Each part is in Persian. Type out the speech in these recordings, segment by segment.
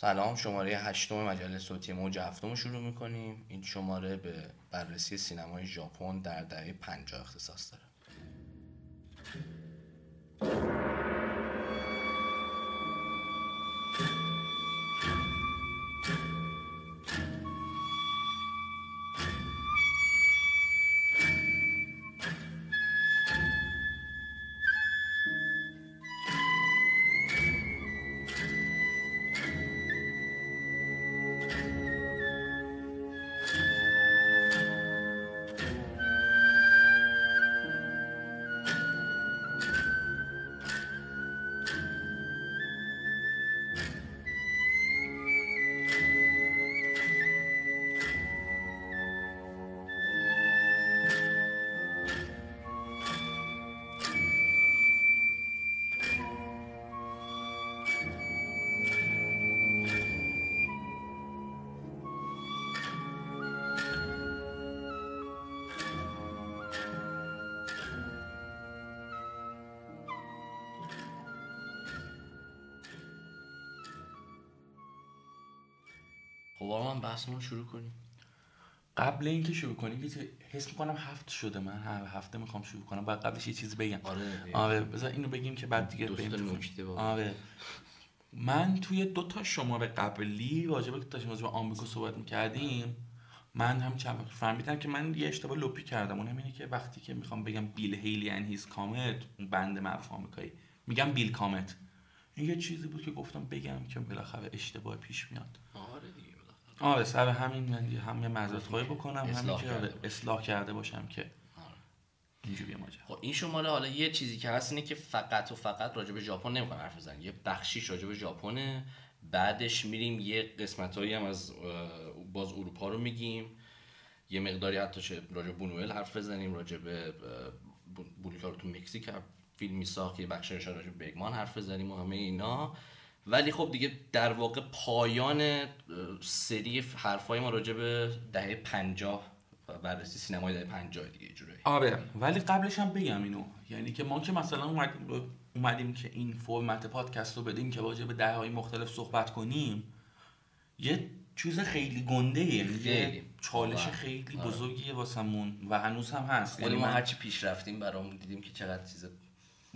سلام شماره هشتم مجله صوتی موج هفتم شروع می‌کنیم. این شماره به بررسی سینمای ژاپن در دهه 50 اختصاص داره. آقا من بحثمون شروع کنیم. قبل اینکه شروع کنیم یه حس می‌کنم هفت شده من هر هفته می‌خوام شروع کنم بعد قبلش یه چیزی بگم. آره آره بذار اینو بگیم که بعد دیگه بریم. آره. من توی دو تا شماره قبلی راجع به تا شما آمریکا صحبت می‌کردیم. من هم چند وقت فهمیدم که من یه اشتباه لپی کردم. اونم اینه که وقتی که می‌خوام بگم بیل هیلی ان هیز کامت اون بند معروف آمریکایی میگم بیل کامت. این یه چیزی بود که گفتم بگم که بالاخره اشتباه پیش میاد. آره. آره سر همین من یه- هم یه معذرت خواهی بکنم همین که کرده آره، اصلاح کرده باشم که اینجوری ماجرا. خب این شماره حالا یه چیزی که هست اینه که فقط و فقط راجع به ژاپن نمی‌خوام حرف بزنیم یه بخشیش راجع به ژاپنه. بعدش میریم یه قسمتایی هم از باز اروپا رو میگیم. یه مقداری حتی چه راجع به بونوئل حرف بزنیم راجع به اه، بو- بولیکا رو تو مکزیک فیلمی ساخت یه بخشش راجع به بگمان حرف بزنیم و همه اینا. ولی خب دیگه در واقع پایان سری حرفای ما راجع به دهه 50 و بررسی سینمای دهه 50 دیگه یه جورایی آره ولی قبلش هم بگم اینو یعنی که ما که مثلا اومدیم, اومدیم که این فرمت پادکست رو بدیم که راجع به ده های مختلف صحبت کنیم یه چیز خیلی گنده یه. چالش. خیلی آره. بزرگیه واسمون و هنوز هم هست ولی یعنی ما هرچی پیش رفتیم برامون دیدیم که چقدر چیز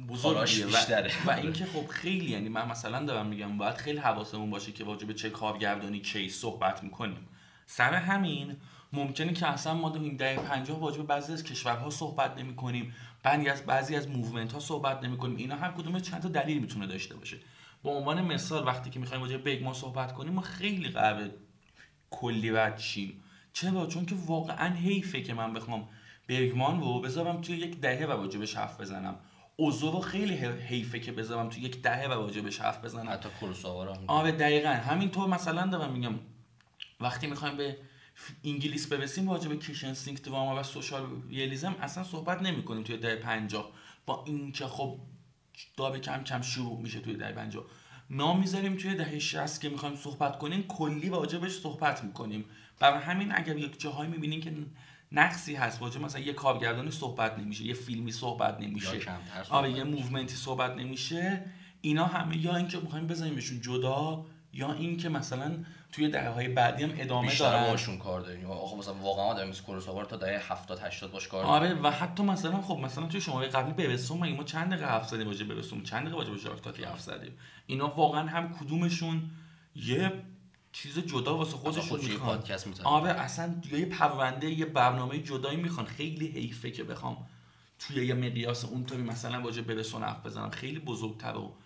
بزرگیه خاراش و, بیشتره. و اینکه خب خیلی یعنی من مثلا دارم میگم باید خیلی حواسمون باشه که راجع به چه کارگردانی کی صحبت می‌کنیم. سر همین ممکنه که اصلا ما این دهه 50 راجع به بعضی از کشورها صحبت نمی کنیم بعضی از بعضی از movement ها صحبت نمی کنیم اینا هر کدوم چند تا دلیل می‌تونه داشته باشه. به عنوان مثال وقتی که می‌خوایم راجع به برگمان صحبت کنیم ما خیلی قرار کلی رد شیم. چرا؟ چون که واقعا حیفه که من بخوام برگمان رو بذارم توی یک دهه و راجبش حرف بزنم. اوزو رو خیلی حیفه که بذارم توی یک دهه و راجبش حرف بزنم. حتی کروساوا آره دقیقا. همینطور مثلا دارم میگم وقتی می‌خوایم به انگلیس برسیم راجع به کیشن سینک دراما و سوشال ریالیزم اصلا صحبت نمی کنیم توی دهه 50 با اینکه خب دابه کم کم شروع میشه توی دهه 50 ما می‌ذاریم توی دهه 60 که می‌خوایم صحبت کنیم کلی راجبش صحبت می‌کنیم. برای همین اگر یک جاهایی می‌بینیم که نقصی هست راجع مثلا یه کارگردانی صحبت نمیشه یه فیلمی صحبت نمیشه. آره یه موومنتی صحبت نمیشه. اینا همه یا اینکه می‌خوایم بزنیمشون جدا یا اینکه مثلا توی دهه های بعدی هم ادامه بیشتر دارن. باشون کار داریم. آخه مثلا واقعا مثل کروساوا رو تا دهه 70 80 باش کار داریم آره و حتی مثلا خب مثلا توی شماره قبلی برسوم مگه ما چند دقیقه حرف زدیم راجع به برسوم چند دقیقه راجع به ژاکتاتی حرف زدیم؟ اینا واقعا هم کدومشون یه چیز جدا واسه خودشون می‌خوان. آره اصلا یه پرونده یه برنامه جدایی می‌خوان. خیلی حیفه که بخوام توی یه مقیاس اونطوری مثلا راجع به برسون حرف بزنم. خیلی بزرگتر و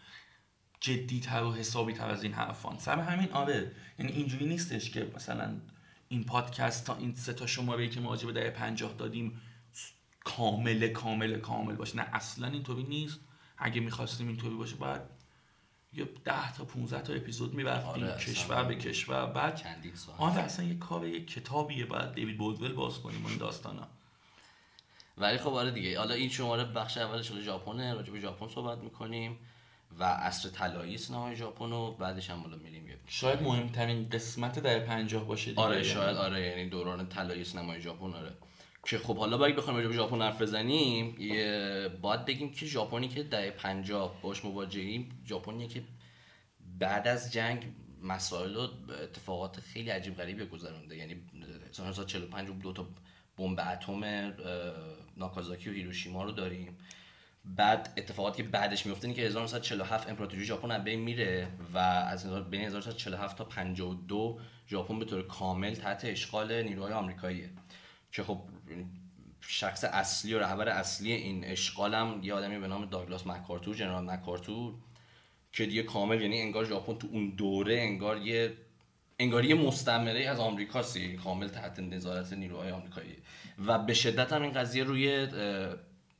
جدیتر و حسابی تر از این حرفان. سر همین آره. یعنی اینجوری نیستش که مثلا این پادکست تا این سه تا شماره که ما راجع به دهه 50 دادیم کامل کامل کامل باشه. نه اصلا اینطوری نیست. اگه می‌خواستیم اینطوری باشه بعد یه 10 تا 15 تا اپیزود می‌رفتیم آره،. کشور به کشور. بعد چندین آره اصلا یه کار یه کتابیه بعد دیوید بولدول باز کنیم و این داستانا. ولی خب آره دیگه. حالا این شماره بخش اولش به ژاپنه راجع به ژاپن صحبت می‌کنیم و عصر طلایی سینمای ژاپن و بعدش هم بالا میریم. یه شاید مهمترین قسمت در 50 باشه دیگه. آره. شاید آره. یعنی دوران طلایی سینمای ژاپن آره. که خب حالا باید بخوایم راجع به ژاپن حرف بزنیم یه- باید بگیم که ژاپنی که دهه 50 باش مواجهیم ژاپنیه که بعد از جنگ مسائل و اتفاقات خیلی عجیب غریبی گذرونده. یعنی سال 1945 دو تا بمب اتم ناکازاکی و هیروشیما رو داریم. بعد اتفاقاتی که بعدش میفته اینه که 1947 امپراتوری ژاپن از بین میره و از بین 1947 تا 52 ژاپن به طور کامل تحت اشغال نیروهای آمریکاییه. که خب شخص اصلی و رهبر اصلی این اشغالم یه آدمی به نام داگلاس مکارتور جنرال مکارتور که دیگه کامل یعنی انگار ژاپن تو اون دوره انگار یه انگار یه مستعمره از آمریکاسی کامل تحت نظارت نیروهای آمریکایی. و به شدت هم این قضیه روی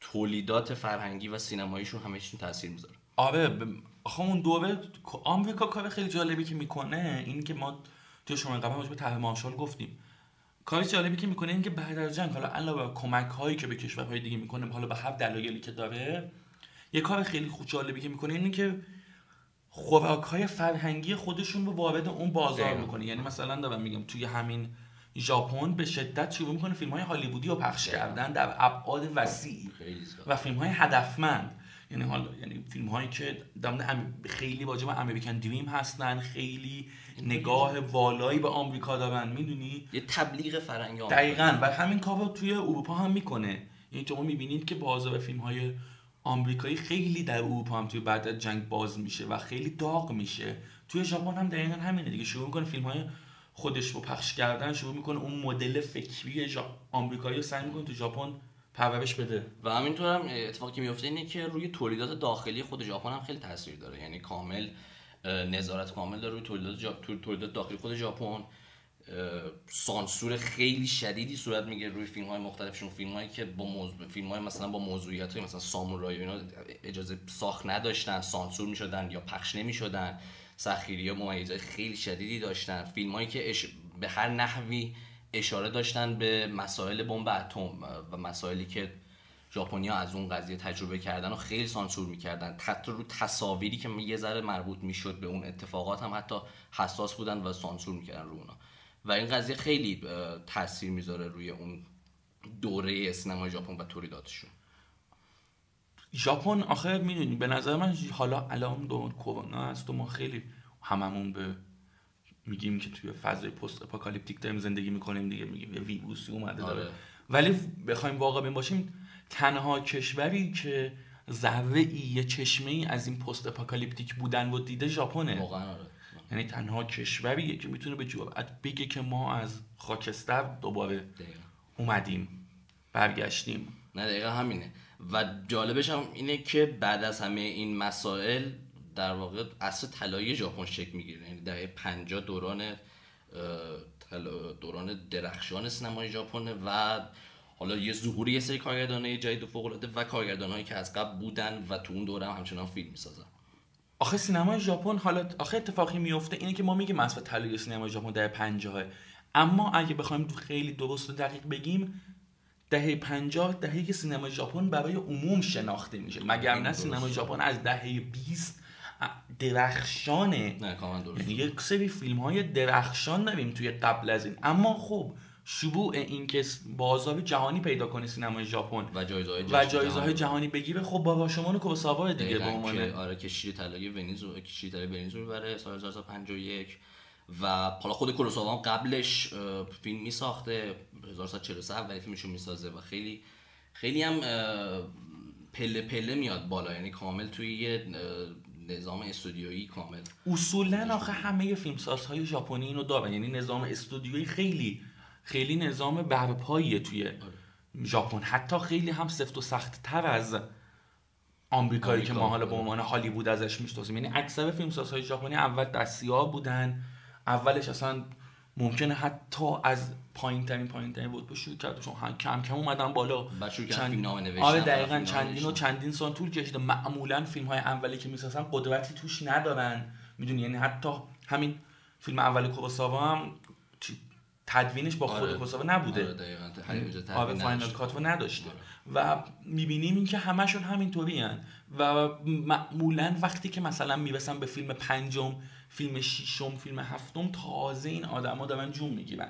تولیدات فرهنگی و سینماییشون همهشون تاثیر می‌ذاره. آره آخه اون دوره آمریکا کار خیلی جالبی که می‌کنه این که ما تو شما قبل به طرح گفتیم. کار جالبی که می‌کنه این که بعد از جنگ حالا علاوه کمک هایی که به کشورهای دیگه می‌کنه حالا به هر دلایلی که داره یه کار خیلی خوب جالبی که می‌کنه اینه که خوراک های فرهنگی خودشون رو وارد اون بازار می‌کنه. یعنی مثلا دارم میگم توی همین ژاپن به شدت شروع می‌کنه فیلم های هالیوودی رو پخش کردن در ابعاد وسیع و فیلم های هدفمند. یعنی حالا یعنی فیلم هایی که دم خیلی واجب به امریکن دریم هستن خیلی نگاه والایی به آمریکا دارن می‌دونی؟ یه تبلیغ فرهنگی دقیقا. و همین کار رو توی اروپا هم می‌کنه. یعنی شما می‌بینید که بازار فیلم های آمریکایی خیلی در اروپا هم توی بعد از جنگ باز میشه و خیلی داغ میشه. توی ژاپن هم دقیقا همینه دیگه. شروع می‌کنه فیلم های خودش رو پخش کردن شروع می‌کنه اون مدل فکری آمریکایی رو سعی می‌کنه تو ژاپن پرورش بده. و همینطور هم اتفاقی که میفته اینه که روی تولیدات داخلی خود ژاپن هم خیلی تاثیر داره. یعنی کامل نظارت کامل داره روی تولیدات تولیدات داخلی خود ژاپن. سانسور خیلی شدیدی صورت می‌گیره روی فیلم های مختلفشون. فیلم هایی که با موضوع فیلم های مثلا با موضوعیت های مثلا سامورایی اینا اجازه ساخت نداشتن سانسور می‌شدن یا پخش نمی‌شدن. سخیری ها ممیزه خیلی شدیدی داشتن. فیلم هایی که به هر نحوی اشاره داشتن به مسائل بمب اتم و مسائلی که ژاپنیا از اون قضیه تجربه کردن و خیلی سانسور می‌کردن. حتی رو تصاویری که یه ذره مربوط می‌شد به اون اتفاقات هم حتی حساس بودن و سانسور می‌کردن رو اونا. و این قضیه خیلی تاثیر می‌ذاره روی اون دوره سینما ژاپن و تولیداتشون. ژاپن آخر می‌دونی به نظر من حالا الان دو کرونا هست و ما خیلی هممون به میگیم که توی فضای post-apocalyptic داریم زندگی می‌کنیم دیگه میگیم یه ویروسی اومده داره. آره. ولی بخوایم واقع باشیم تنها کشوری که ذره ای یه چشمه ای از این post-apocalyptic بودن و دیده ژاپنه. واقعا آره. یعنی تنها کشوریه که می‌تونه به جرأت بگه که ما از خاکستر دوباره اومدیم برگشتیم. نه دقیقا همینه. و جالبش هم اینه که بعد از همه این مسائل در واقع اصل طلایی ژاپن شکل می‌گیره. یعنی دهه 50 دوران دوران درخشان سینمای ژاپن و حالا یه ظهوری یه سری کارگردانای جدید و فوق العاده و کارگردانایی که از قبل بودن و تو اون دوره هم همچنان فیلم می‌سازن. آخه سینمای ژاپن حالا آخه اتفاقی میفته اینه که ما میگیم اصل طلایی سینمای ژاپن در 50 اما اگه بخوایم خیلی درست و دقیق بگیم دهه 50 دهه که سینما ژاپن برای عموم شناخته میشه. مگر نه سینما ژاپن از دهه 20 درخشانه. نه کاملا درست یعنی یک سری فیلم های درخشان داریم توی قبل از این. اما خب شروع این که بازار جهانی پیدا کنه سینمای ژاپن و جایزه های و جایزه های جهانی. بگیره خب با راشمان کوروساوا دیگه به عنوان آره که شیر طلایی ونیز رو شیر طلایی ونیز رو برای سال 1951 و حالا خود کوروساوا قبلش فیلم می ساخته 1943 اولی فیلمشو می‌سازه و خیلی خیلی هم پله پله میاد بالا. یعنی کامل توی یه نظام استودیویی کامل. اصولا آخه همه فیلمسازهای ژاپنی اینو دارن. یعنی نظام استودیویی خیلی خیلی نظام برپاییه توی آره. ژاپن. حتی خیلی هم سفت و سخت تر از آمریکایی که ما حالا به عنوان هالیوود ازش می‌شناسیم. یعنی اکثر فیلمسازهای ژاپنی اول دستیار بودن. اولش اصلا ممکنه حتی از پایین ترین پایین ترین بود شروع کرد. چون کم کم اومدن بالا. چند آره دقیقاً چندین و چندین سال طول کشیده. معمولا فیلم های اولی که می‌سازن قدرتی توش ندارن. می‌دونی؟ یعنی حتی همین فیلم اولی کوروساوا هم تدوینش با خود آره. نبوده. آره آره فاینال کات نداشته. آره. و می‌بینیم این که همشون همینطوری. و معمولا وقتی که مثلا می‌رسن به فیلم پنجم فیلم ششم فیلم هفتم تازه این آدما دارن جون می‌گیرن.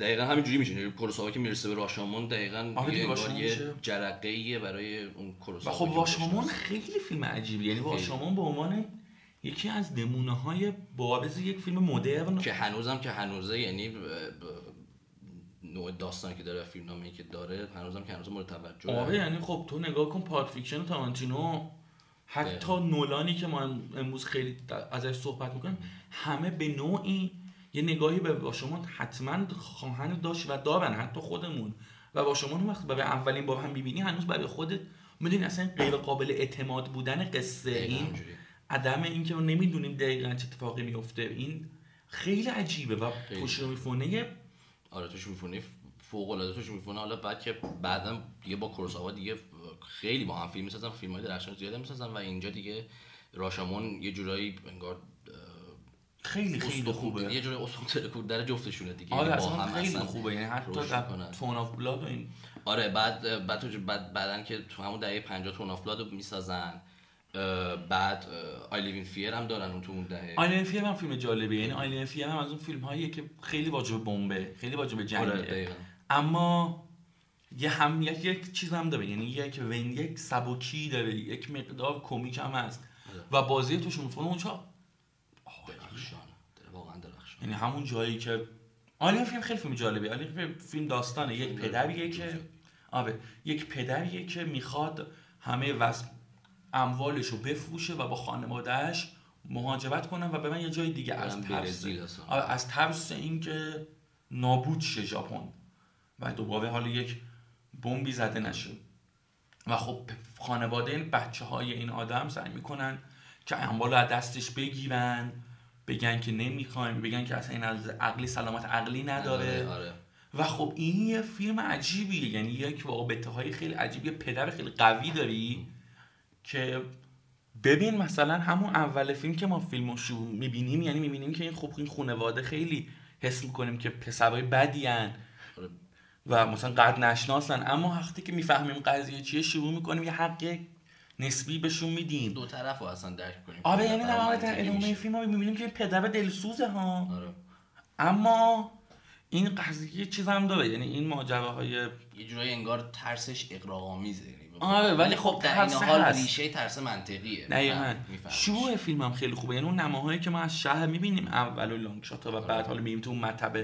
دقیقا همینجوری میشه. کوروساوا که می‌رسه به راشومون دقیقا آره یه جرقه برای اون کوروساوا و خب راشومون خیلی فیلم عجیبی یعنی راشومون به عنوان یکی از نمونه های بارز یک فیلم مدرن. که هنوزم که هنوزه یعنی ب- ب- نوع داستانی که داره و فیلمنامه‌ای که داره هنوزم که هنوز مورد توجه آره یعنی خب تو نگاه کن Pulp Fiction تارانتینو حتی نولانی که ما ام- امروز خیلی ازش صحبت می‌کنیم همه به نوعی یه نگاهی به واشمون حتما خواهند داشت و دارن حتی خودمون. و واشمون وقتی برای اولین بار هم می‌بینی هنوز برای خودت می‌دونی اصلا غیر قابل اعتماد بودن قصه این. عدم اینکه ما نمی‌دونیم دقیقا چه اتفاقی میفته این خیلی عجیبه و. پشت میفونه آره توش میفونه فوق العاده توش میفونه. حالا بعد که بعدم دیگه با کورساوا دیگه خیلی با هم فیلم می‌سازن فیلم های درخشان زیاده می‌سازن و اینجا دیگه راشومون یه جورایی انگار خیلی خیلی خوبه. یه جورایی استخوان ترکون در جفتشونه دیگه. آره یعنی با هم خیلی اصلا خوبه. یعنی حتی در. Throne of Blood و این آره بعد بعد تو بعد بعدن که تو همون دهه 50 Throne of Blood رو می‌سازن بعد I Live in Fear هم دارن اون تو اون دهه. I Live in Fear هم فیلم جالبیه. یعنی I Live in Fear هم از اون فیلم هاییه که خیلی راجب بمبه خیلی راجب جنگه. آره اما یه هم یک, یک چیز هم داره. یعنی یک ون یک سبکی داره. یک مقدار کمیک هم هست. و بازی توش میفونه اونجا درخشان. واقعا درخشان. یعنی همون جایی که آیلین فیلم خیلی فیلم جالبیه آیلین فیلم داستانه. یک پدریه که آره یک پدریه که می‌خواد همه وز اموالش رو بفروشه و با خانوادهش مهاجرت کنن و برن یه جای دیگه از ترس. آره، از ترس اینکه نابود شه ژاپن. و دوباره حالا یک بمبی زده نشه و خب خانواده این بچه های این آدم سعی می‌کنن که اموال از دستش بگیرن بگن که نمی‌خوایم بگن که اصلا این از عقلی سلامت عقلی نداره. آره و خب این یه فیلم عجیبیه یعنی یک رابطه های خیلی عجیبی پدر خیلی قوی داری که ببین مثلا همون اول فیلم که ما فیلم رو شروع می‌بینیم یعنی می‌بینیم که این خب این خانواده خیلی حس می‌کنیم که پسرای بدی آره. و مثلا قد نشناسن اما وقتی که می‌فهمیم قضیه چیه شروع می‌کنیم یه حق نسبی بهشون میدیم. دو طرف رو اصلا درک کنیم. آره یعنی در واقع ادامه. فیلم ما می‌بینیم که پدر دلسوزه ها. آره. اما این قضیه یه چیز هم داره. یعنی این ماجراهای یه جورایی انگار ترسش اقراق‌آمیزه. یعنی آره، ولی خب خب در این حال. ریشه ترس منطقیه. دقیقا. شروع فیلم هم خیلی خوبه. یعنی اون نماهایی که ما از شهر می‌بینیم اول و لانگ شات و بعد حالا می‌بینیم تو اون مطب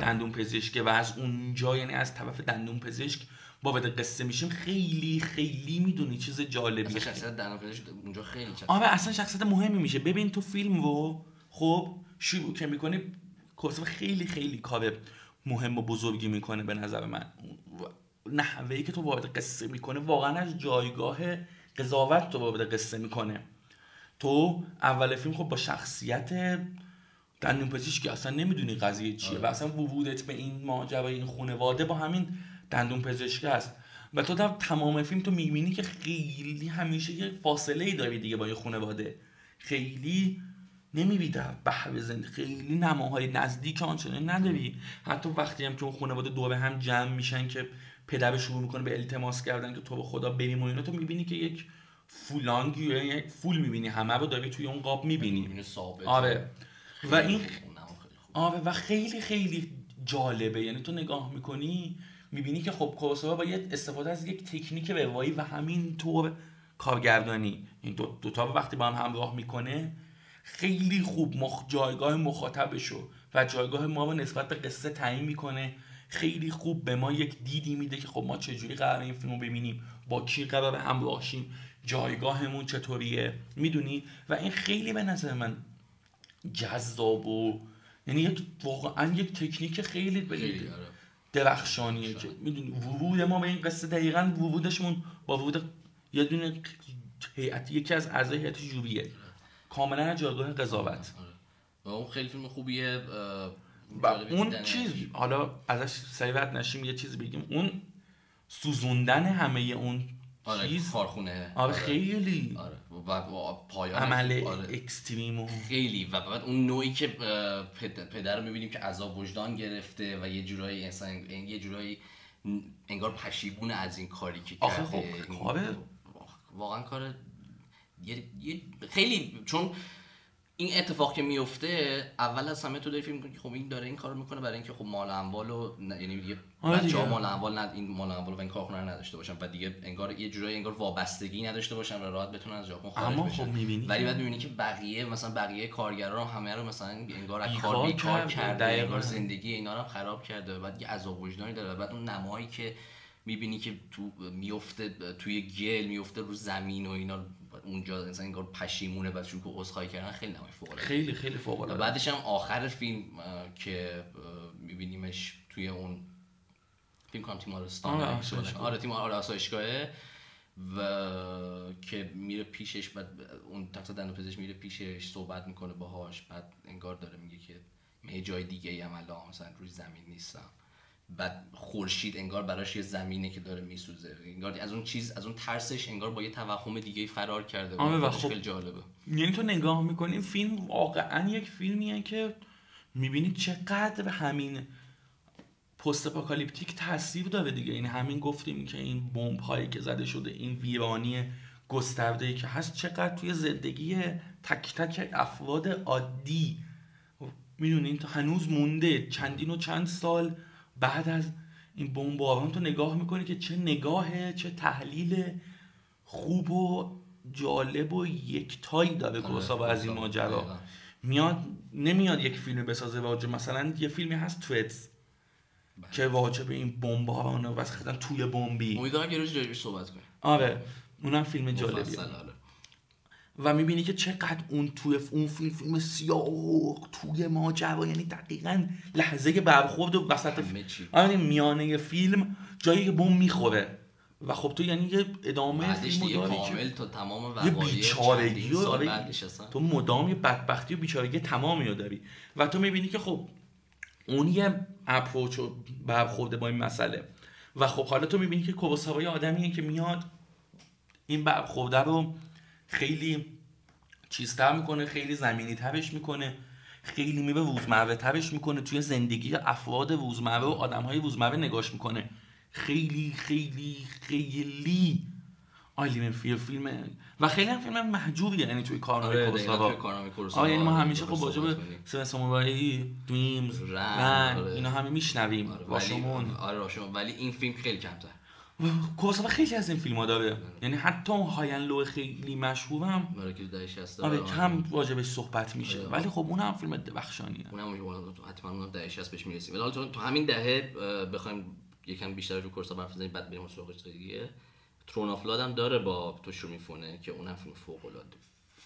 دندون پزشک و از اونجا یعنی از طرف دندون پزشک با قصه میشیم خیلی خیلی می‌دونی چیز جالبی اصلا شخصیت دندان پزشک اونجا خیلی شخصیت آره اصلا شخصیت مهمی میشه. ببین تو فیلم رو خب شروع که می‌کنی کورسو خیلی خیلی کار مهم و بزرگی می‌کنه به نظر من. نحوه ای که تو وارد قصه می‌کنه واقعا از جایگاه قضاوت تو وارد قصه می‌کنه تو اول فیلم خب با شخصیت دندون پزشک که اصلا نمی‌دونی قضیه چیه و اصلا ورودت به این ماجرای این خانواده با همین دندون پزشک است. و تو در تمام فیلم تو می‌بینی که خیلی همیشه یه فاصله ای داری دیگه با یه خانواده. خیلی نمی‌بینی. در بحر زندگی خیلی نماهای نزدیک آنچنانی نداری. حتی وقتی هم که اون خانواده دور هم جمع میشن که پدر شروع می‌کنه به التماس کردن که تو به خدا بریم و اینا تو می‌بینی که یک فولانگی یک فول می‌بینی. همه رو داری توی اون قاب می‌بینی. می‌بینی ثابت. آره. و این. آره و خیلی خیلی جالبه. یعنی تو نگاه می‌کنی می‌بینی که خب کوروساوا با یه استفاده از یک تکنیک روایی و همین طور کارگردانی. این دو دوتا رو وقتی با هم همراه می‌کنه خیلی خوب. مخ... جایگاه مخاطبشو و جایگاه ما رو نسبت به قصه تعیین می‌کنه. خیلی خوب. به ما یک دیدی میده که خب ما چجوری قرار این فیلم رو ببینیم با کی قرار همراه شیم جایگاهمون چطوریه. می‌دونی؟ و این خیلی به نظر من جذاب و یعنی یک واقعا یک تکنیک خیلی خیلی آره. درخشانیه که می‌دونی ورود ما به این قصه دقیقا ورودشمون با ورود یه دونه هیئت یکی از اعضای هیئت جوریه. کاملا از جایگاه قضاوت. آره. و اون خیلی فیلم خوبیه و اون. چیز حالا ازش سریعت نشیم یه چیزی بگیم. اون سوزوندن همه اون آره چیز؟ کارخونه. آره خیلی. آره. و و پایان عمل آره. اکستریم و خیلی. و بعد اون نوعی که پدر رو می‌بینیم که عذاب وجدان گرفته و یه جورایی انسان یه جورایی انگار پشیمون از این کاری که آخه کرده. خب این- کاره واقعا کار یه, یه خیلی چون این اتفاق که میفته اول از همه تو داری فکر می‌کنی که خب این داره این کارو می‌کنه برای اینکه خب مال اموال و یعنی دیگه آره دیگه. بچه‌ها مال اموال نه این مال اموال و این کارخونه رو نداشته باشن و دیگه انگار یه جورایی انگار وابستگی نداشته باشن و راحت بتونن از ژاپن خارج اما بشن خب می‌بینی ولی بعد می‌بینی که بقیه مثلا بقیه کارگرا هم همه رو مثلا انگار از کار بیکار کرده،. انگار زندگی اینا رو هم خراب کرده و بعد یه عذاب وجدانی داره و بعد اون نمایی که می‌بینی که تو میفته توی گل میفته رو زمین و اینا اونجا مثلا انگار پشیمونه و شروع که عذرخواهی کردن خیلی نمای فوق العاده. خیلی خیلی فوق العاده. بعدش هم آخر فیلم که میبینیمش توی اون فیلم کنم تیمارستان آره، آره آسایشگاه. آره تیم آره آسایشگاهه و که میره پیشش بعد اون تقصد دندون پزشک میره پیشش صحبت می‌کنه باهاش بعد انگار داره میگه که من یه جای دیگه ای هم الان مثلا روی زمین نیستم. بعد خورشید انگار براش یه زمینه که داره میسوزه. انگار از اون چیز از اون ترسش انگار با یه توهم دیگه فرار کرده آره، و خودش خب- خیلی جالبه. یعنی تو نگاه می‌کنی فیلم واقعا یک فیلمیه که می‌بینی چقدر همین post-apocalyptic تاثیر داره دیگه. این همین گفتیم که این بمب هایی که زده شده این ویرانی گسترده ای که هست چقدر توی زندگی تک تک افراد عادی. می‌دونین تا هنوز مونده. چندین و چند سال بعد از این بمباران تو نگاه می‌کنی که چه نگاه چه تحلیل خوب و جالب و یکتایی داره کوساوا از این ماجرا. میاد نمیاد یک فیلم بسازه واجه. مثلا یه فیلمی هست تویتس که واجه به این بمباران و توی بمبی. امیدوارم یه روز راجبش صحبت کنیم. آره اونم فیلم جالبیه. مفصل، آره. و می‌بینی که چقدر اون توی اون فیلم فیلم سیاه توی ماجرا یعنی دقیقا لحظه برخورد و وسط فیلم. آره میانه فیلم جایی که بم می‌خوره. و خب تو یعنی یه ادامه بعدش فیلم دیگه داری کامل که تا تمام یه بیچارگی و تو مدام یه بدبختی و بیچارگی تمامی رو داری. و تو می‌بینی که خب اون یه اپروچ برخورده با این مسئله. و خب حالا تو می‌بینی که کوروساوا یه آدمیه که میاد این برخورده رو خیلی چیزتر می‌کنه خیلی زمینی ترش می‌کنه خیلی میره روزمره ترش می‌کنه توی زندگی افراد روزمره و آدم های روزمره نگاش می‌کنه. خیلی خیلی خیلی عالی فیلم فیلم و خیلی هم فیلم محجوبیه یعنی توی کارنامه آره کوروساوا آره یعنی ما آره، همیشه خب صحبت به کنیم. سوم سامورایی دویمز رن، رن آره. اینا همه میشنویم. آره، ولی راشمون آره راشمون ولی این فیلم خیلی کمتر. کوروساوا خیلی از این فیلم ها داره. یعنی حتی اون هاین لو خیلی مشهورم. برای که دهه 60 آره کم راجبش صحبت میشه. آره. ولی خب اون هم فیلم درخشانیه. اونم حتما اونم دهه 60 بهش می‌رسیم. ولی تو- تو همین دهه بخوایم یکم بیشتر رو کورسا حرف بزنیم بعد بریم سراغ دیگه. ترون آف لاد هم داره با توشو میفونه که اونم فیلم فوق العاده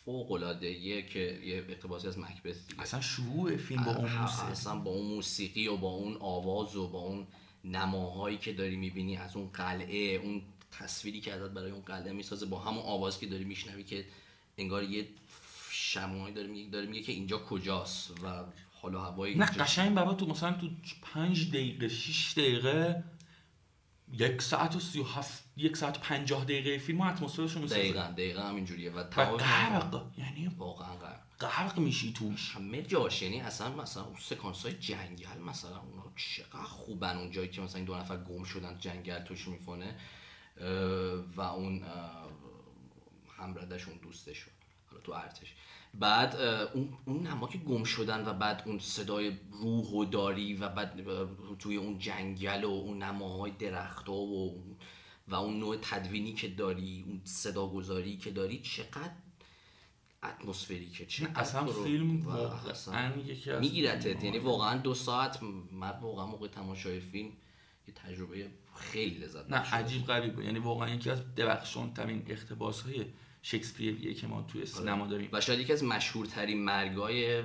فوق العاده یه که یه اقتباسی از مکبث اصلا شروع فیلم با اون موسیقی. اصلا با اون موسیقی و با اون آواز و با اون نماهایی که داری می‌بینی از اون قلعه اون تصویری که ازت برای اون قلعه می‌سازه با همون آواز که داری میشنوی که انگار یه شمایی داره میگه داره میگه که اینجا کجاست و حالا هوای نه قشنگ برای تو مثلا تو پنج دقیقه شیش دقیقه یک ساعت و سی و هفت یک ساعت و پنجاه دقیقه فیلم و اتمسفرشو می‌سازه. دقیقا دقیقا همینجوریه و غرق. یعنی واقعا غرق. غرق میشی توش. همه جاش یعنی اصلا مثلا اون سکانس های جنگل مثلا اونا چقدر خوبن اون جایی که مثلا این دو نفر گم شدن جنگل توش می‌کنه و اون اه، همردشون دوستشون حالا تو ارتش. بعد اون اون نما که گم شدن و بعد اون صدای روح و داری و بعد توی اون جنگل و اون نماهای درخت و و اون نوع تدوینی که داری اون صدا گذاری که داری چقدر اتمسفری که چقدر اصلا فیلم واقعا یکی از میگیرتت یعنی واقعا دو ساعت من واقعا موقع تماشای فیلم یه تجربه خیلی لذت نه عجیب غریب بود. یعنی واقعا یکی از درخشان ترین اقتباس های شکسپیریه که ما توی سینما داریم. و شاید یکی از مشهورترین مرگای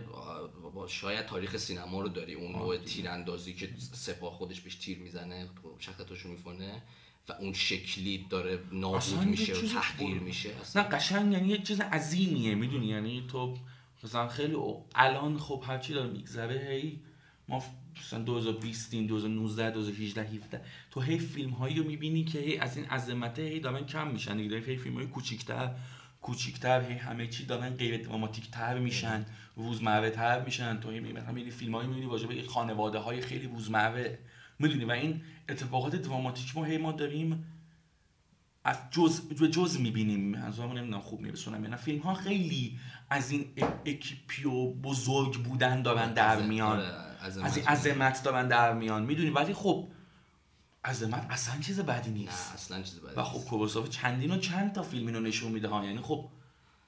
با شاید تاریخ سینما رو داری. اون نوع تیراندازی که سپاه خودش بهش تیر می‌زنه شخصتاشو می‌کنه و اون شکلی داره نابود میشه و تحقیر. میشه نه اصلا قشنگ یعنی یه چیز عظیمیه می‌دونی یعنی تو مثلا خیلی او- الان خب هرچی داره میگذره هی ما مثلا 2020 2019 2018 17 تو هی فیلم هایی رو می‌بینی که هی از این عظمته هی دارن کم میشن دیگه هی فیلم های کوچیکتر کوچیکتر هی همه چی دارن غیر دراماتیک تر میشن روزمره تر میشن تو هی می‌بینی می‌بینی فیلم هایی می‌بینی واجبه خانواده های خیلی روزمره می‌دونی و این اتفاقات دراماتیک ما هی ما داریم از جز به جز می‌بینیم. منظورم نمی‌دونم خوب میرسونم نه. فیلم ها خیلی از این اکیپی و بزرگ بودن دارن در میان. آره، از عظمت این عظمت دارن در میان. می‌دونی؟ ولی خب عظمت اصلا چیز بدی نه نیست. اصلا چیز بدی و خب کوروساوا چندین و چند تا فیلم اینو نشون میده ها. یعنی خب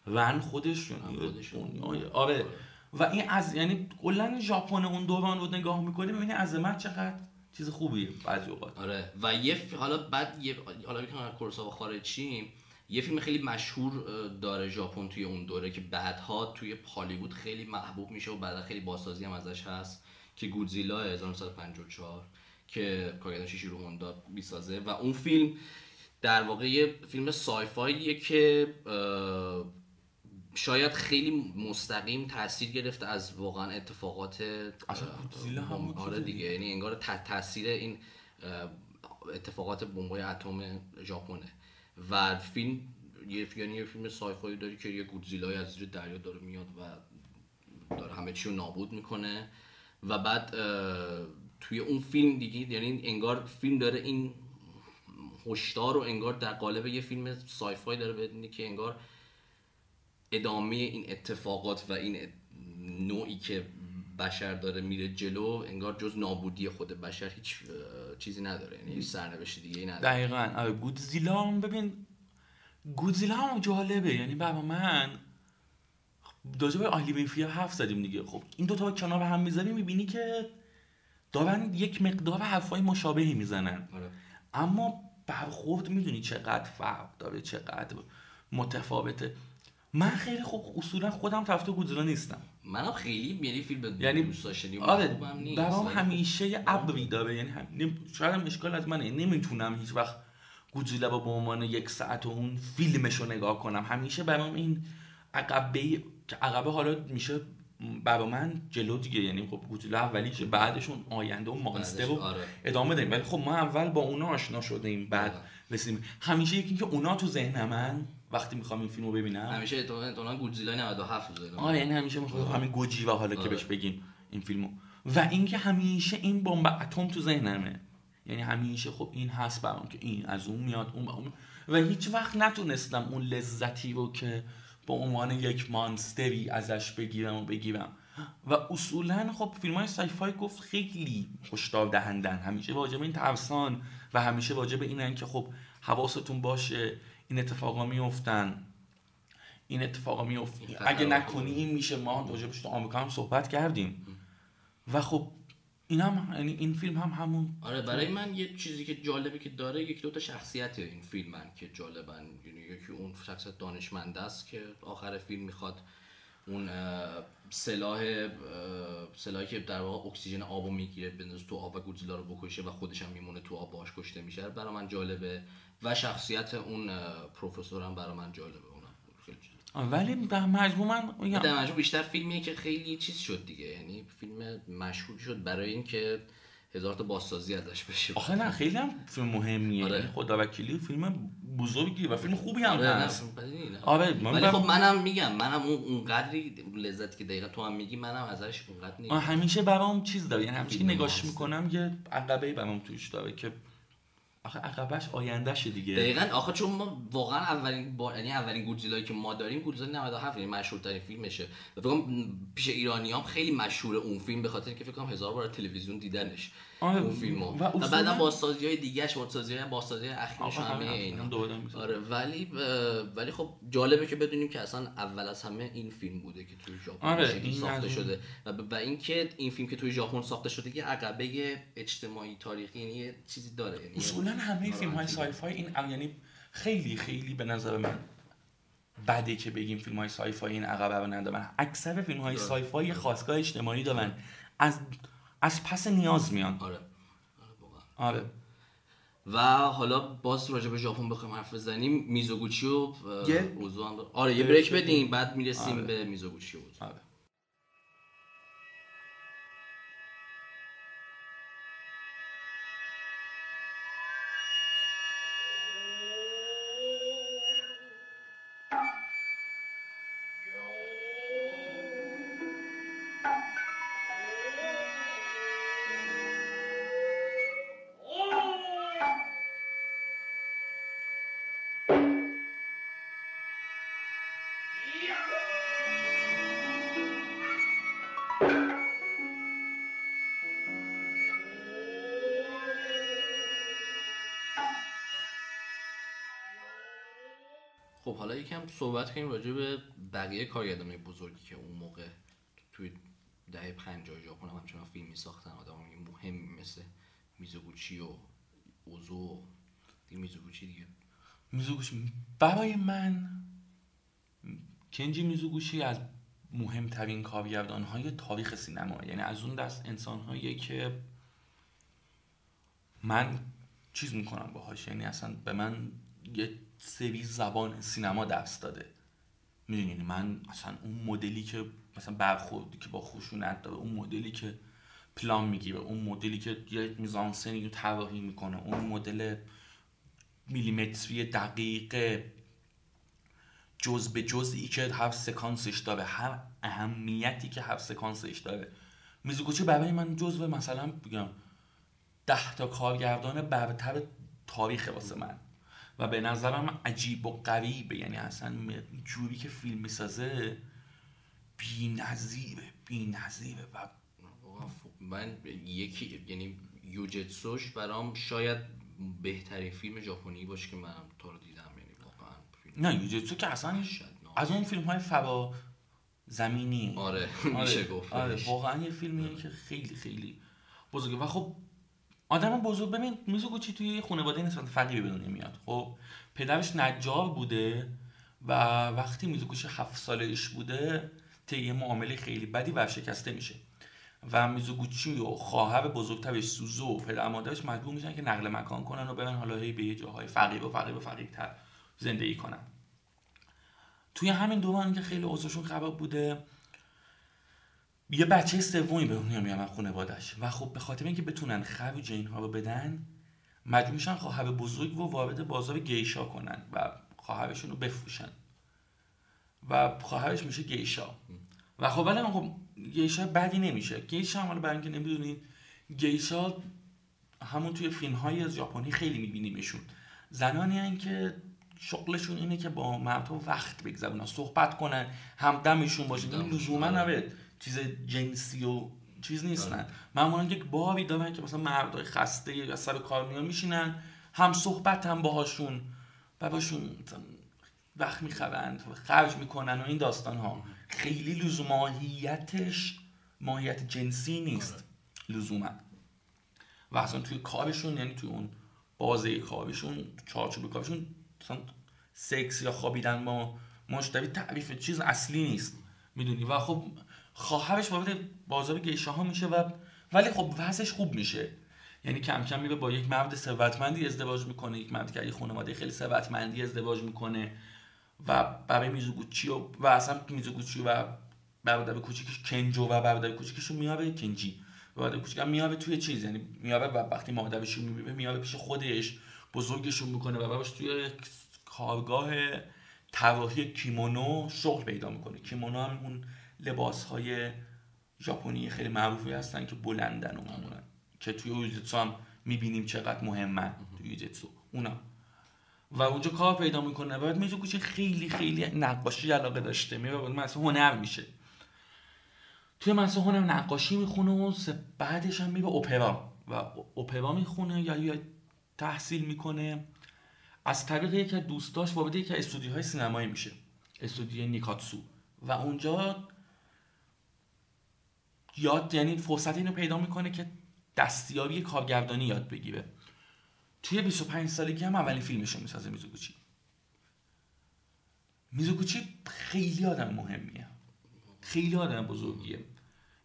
ون خودش یعنی خودشون. دنیای- آره. و این از یعنی کلا ژاپن اون دوران رو نگاه می‌کنی ببینی عظمت چقدر چیز خوبیه بعضی اوقات. آره. و یه ف- حالا بعد یه حالا که از کورساوا خارج شیم یه فیلم خیلی مشهور داره ژاپن توی اون دوره که بعدها توی هالیوود خیلی محبوب میشه و بعدا خیلی بازسازی هم ازش هست که گودزیلا 1954 که کارگردان شیشیرو هوندا می‌سازه. و اون فیلم در واقع یه فیلم سایفاییه که شاید خیلی مستقیم تاثیر گرفته از واقعا اتفاقات گودزیلا هم آره دیگه. یعنی انگار ت- تاثیر این اتفاقات بمبای اتم ژاپنه. و فیلم یه یعنی یه فیلم سایفایی داری که یه گودزیلای از زیر دریا داره میاد و داره همه چی رو نابود می‌کنه. و بعد توی اون فیلم دیگه یعنی انگار فیلم داره این هشدار رو انگار در قالب یه فیلم سایفای داره بدونی که انگار ادامه این اتفاقات و این نوعی که بشر داره میره جلو انگار جز نابودی خود بشر هیچ چیزی نداره. یعنی هیچ سرنوشت دیگه ای نداره. دقیقا. آره گودزیلا هم ببین گودزیلا هم جالبه. یعنی برای من راجع به آلی بینفیل حرف زدیم دیگه. خب این دوتا رو کنار هم می‌ذاری می‌بینی که دارن یک مقدار حرفای مشابهی می‌زنن. آره. اما برخورد می‌دونی چقدر فرق داره چقدر متفاوته. من خیلی خوب اصولا خودم طرفدار گودزیلا نیستم. منم خیلی یعنی فیلم یعنی دوست داشتنی و آره برام ولی همیشه یه ابری داره یعنی هم... شاید هم اشکال از منه. نمی‌تونم هیچ وقت گودزیلا رو به عنوان یک ساعت و اون فیلمش رو نگاه کنم. همیشه برام این عقبه که عقبه حالا میشه برا من جلو دیگه. یعنی خب گودزیلا اولیشه بعدشون آینده و مانستر رو آره. ادامه داریم ولی خب ما اول با اونا آشنا شدیم بعد آره. رسیدیم. همیشه یکی که اونا تو ذهن من وقتی می‌خوام این فیلم رو ببینم. همیشه احتمالاً گودزیلا 97 رو آره یعنی همیشه می‌خوام همین گوجی و حالا که آره. بهش بگیم این فیلمو. و اینکه همیشه این بمب اتم تو ذهنمه. یعنی همیشه خب این هست برام که این از اون میاد اون و هیچ وقت نتونستم اون لذتی رو که به عنوان یک مانستری ازش بگیرم و بگیرم. و اصولا خب فیلم های سایفای گفت خیلی هشدار دهندن. همیشه واجب این ترسان و همیشه واجب اینن که خب حواستون باشه. این اتفاقا میفتن این اتفاقا میفته این اگه نکنی این میشه ما راجبش تو آمریکا هم صحبت کردیم. و خب این هم یعنی این فیلم هم همون آره برای من یه چیزی که جالبه که داره یک دو تا شخصیت این فیلمن که جالبن. یعنی یکی اون شخصیت دانشمند است که آخر فیلم می‌خواد اون سلاح سلاحی که در واقع اکسیژن آبو می‌گیره بندازه تو آب و گودزیلا رو بکشه و خودش هم میمونه تو آب باش کشته میشه. برای من جالبه. و شخصیت اون اه، پروفسور هم برای من جالبه اونم خیلی جالبه. ولی در مجموع من در مجموع بیشتر فیلمیه که خیلی چیز شد دیگه یعنی فیلم مشهور شد برای اینکه هزار تا بازسازی ازش بشه آخه نه خیلی هم فیلم مهمیه آره. یعنی خدا وکیلی فیلم بزرگی و فیلم خوبی هم آره، هست. آره من ولی خب منم میگم منم اون اونقدری لذتی که دقیقا تو هم میگی منم ازش اونقدر آه، همیشه برام چیز داره یعنی همیشه نگاش. می‌کنم یه عقبه برام توش داره که آخه عقبش آیندهشه دیگه. دقیقا. آخه چون ما واقعا اولین با... یعنی اولین گودزیلایی که ما داریم گودزیلا 97 یعنی مشهورترین فیلمشه. و فکر پیش ایرانی هم خیلی مشهور اون فیلم به خاطر اینکه فکر کنم هزار بار تلویزیون دیدنش. اون فیلمو و و, بعدم بازسازی های دیگهش بازسازی های بازسازی اخیرش همه اینا. آره ولی ولی خب جالبه که بدونیم که اصلا اول از همه این فیلم بوده که توی ژاپن آره، ساخته شده. و, و اینکه این فیلم که توی ژاپن ساخته شده یه عقبه اجتماعی تاریخی یعنی یه چیزی داره. یعنی اصولا همه فیلم های. sci-fi این یعنی خیلی خیلی به نظر من بده که بگیم فیلم های sci-fi این عقبه رو ندارن. اکثر فیلم های آره. sci-fi یه خاستگاه اجتماعی دارن. از از پس نیاز میان آره آره. آره و حالا باز راجع به ژاپن بخوایم حرف بزنیم میزوگوچی و اوزو. آره یه بریک بدیم بعد می‌رسیم آره. به میزوگوچی و آره یکم صحبت کنیم راجع به بقیه کارگردانای بزرگی که اون موقع توی دهه 50 ژاپن هم همچنان فیلم میساختن. آدم مهم مثل میزوگوچی و اوزو. دیگه میزوگوچی دیگه. میزوگوچی. برای من کنجی میزوگوچی از مهمترین کارگردان های تاریخ سینما. یعنی از اون دست انسان هایی که من چیز می‌کنم باهاش. یعنی اصلا به من یه سری زبان سینما درس داده. می‌دونی من اصلا اون مدلی که مثلا برخوردی که با خشونت داره اون مدلی که پلان می‌گیره اون مدلی که یه میزانسنی رو طراحی می‌کنه اون مدل میلیمتری دقیق جز به جزئی که هر سکانسش داره هر اهمیتی که هر سکانسش داره. میزوگوچی برای من جزو مثلا بگم ده تا کارگردان برتر تاریخ واسه من. و به نظرم عجیب و غریبه. یعنی اصلا جوری که فیلم می‌سازه بی نظیره بی نظیره و من یکی یعنی یوجتسوش برام شاید بهترین فیلم ژاپنی باشه که من تو رو دیدم. یعنی واقعا نه یوجتسو که اصلا از اون فیلم های فبا زمینی. آره میشه گفت آره واقعا یه فیلمیه که خیلی خیلی بزرگه. و خب آدم بزرگ ببین میزوگوچی توی خانواده نسبت فقیری به دنیا میاد. خب پدرش نجار بوده و وقتی میزوگوچی هفت سالش بوده طی معامله خیلی بدی ورشکسته میشه. و میزوگوچی و خواهر بزرگترش سوزو و پدر مادرش مجبور میشن که نقل مکان کنن و برن حالا به یه جاهای فقیر و فقیر و فقیرتر زندگی کنن. توی همین دوران که خیلی اوضاعشون خراب بوده یه بچه سومی به دنیا میامد خانوادش و خب به خاطر اینکه بتونن خرج اینها رو بدن مجبور میشن خواهر بزرگ رو وارد بازار گیشا کنن و خواهرشون رو بفروشن. و خواهرش میشه گیشا. و خب ولی خب گیشا بدی نمیشه. گیشا هم برای اینکه نمی‌دونید گیشا همون توی فیلم های ژاپنی خیلی میبینیمشون. زنانی هن که شغلشون اینه که با مردها وقت بگذرونن صحبت کنن همدمشون باشه لزوما نبید چیز جنسی و چیز نیستن. آره. معمولا یک باری دارن که مثلا مردای خسته یا سر کار میان میشینن هم صحبت هم باهاشون. و باشون وقت می‌خرند و خرج می‌کنن و این داستان ها خیلی لزوم ماهیتش ماهیت جنسی نیست. آره. لزوما. و اصلا توی کارشون یعنی توی اون بازه کارشون چارچوب کارشون مثلا سکس یا خوابیدن با مشتری تعریف چیز اصلی نیست. می‌دونی. و خب خواهرش وارد بازار گیشه ها میشه و ولی خب وضعش خوب میشه. یعنی کم کم میره با یک مرد ثروتمندی ازدواج می‌کنه یک مرد که یه خانواده خیلی ثروتمندی ازدواج می‌کنه و برای میزوگوچی و, و اصلا میزوگوچی و برادر کوچیکش کنجو و برادر کوچیکش رو میاره کنجی. برادر کوچیک هم میاره توی چیز یعنی میاره و وقتی مادرش می‌بینه میاره پیش خودش بزرگشون می‌کنه و باباش توی کارگاه طراحی کیمونو شغل پیدا می‌کنه. کیمونو هم اون لباس های ژاپنی خیلی معروفی هستن که بلندن و معمولا. که توی یوجتسو هم می‌بینیم چقدر مهمن توی یوجتسو اونا. و اونجا کار پیدا می‌کنه. بعد میجو کوچه خیلی خیلی نقاشی علاقه داشته. میره بعد مثلا هنر میشه. توی مثلا هنر نقاشی می‌خونه و بعدش هم میره اپرا. و اپرا می‌خونه یا یا تحصیل می‌کنه. از طریق یکی از دوستاش وارد یکی از استودیوهای سینمایی میشه. استودیو نیکاتسو. و اونجا یاد یعنی فرصت اینو پیدا می‌کنه که دستیابی کارگردانی یاد بگیره. توی 25 سالگی هم اولین فیلمشو می‌سازه میزوگوچی. میزوگوچی خیلی آدم مهمیه. خیلی آدم بزرگیه.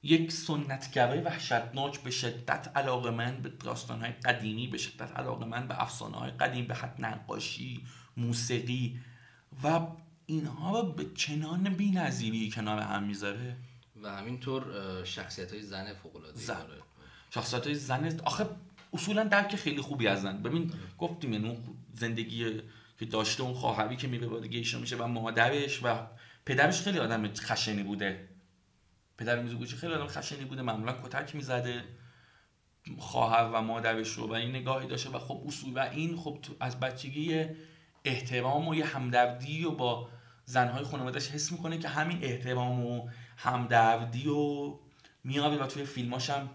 یک سنتگرای وحشتناک به شدت علاقه من به داستانهای قدیمی به شدت علاقه من به افسانه های قدیم به حد نقاشی موسیقی و اینها رو به چنان بی نظیری کنار هم می‌ذاره و همینطور شخصیت های زن فوق العاده زن. شخصیت های زن آخه اصولا درک خیلی خوبی از زن. ببین گفتیم یعنی اون زندگی که داشته اون خواهری که میره وارد گیشا میشه و مادرش و پدرش خیلی آدم خشنی بوده. پدر میزوگوچی خیلی آدم خشنی بوده. معمولا کتک می‌زده. خواهر و مادرش رو و این نگاهی داشته و خب اصول و این خب از بچگی احترام و یه همدردی و با زنهای خانوادهش حس می‌کنه که همین احترام و همدردی و میابه و توی فیلماش هم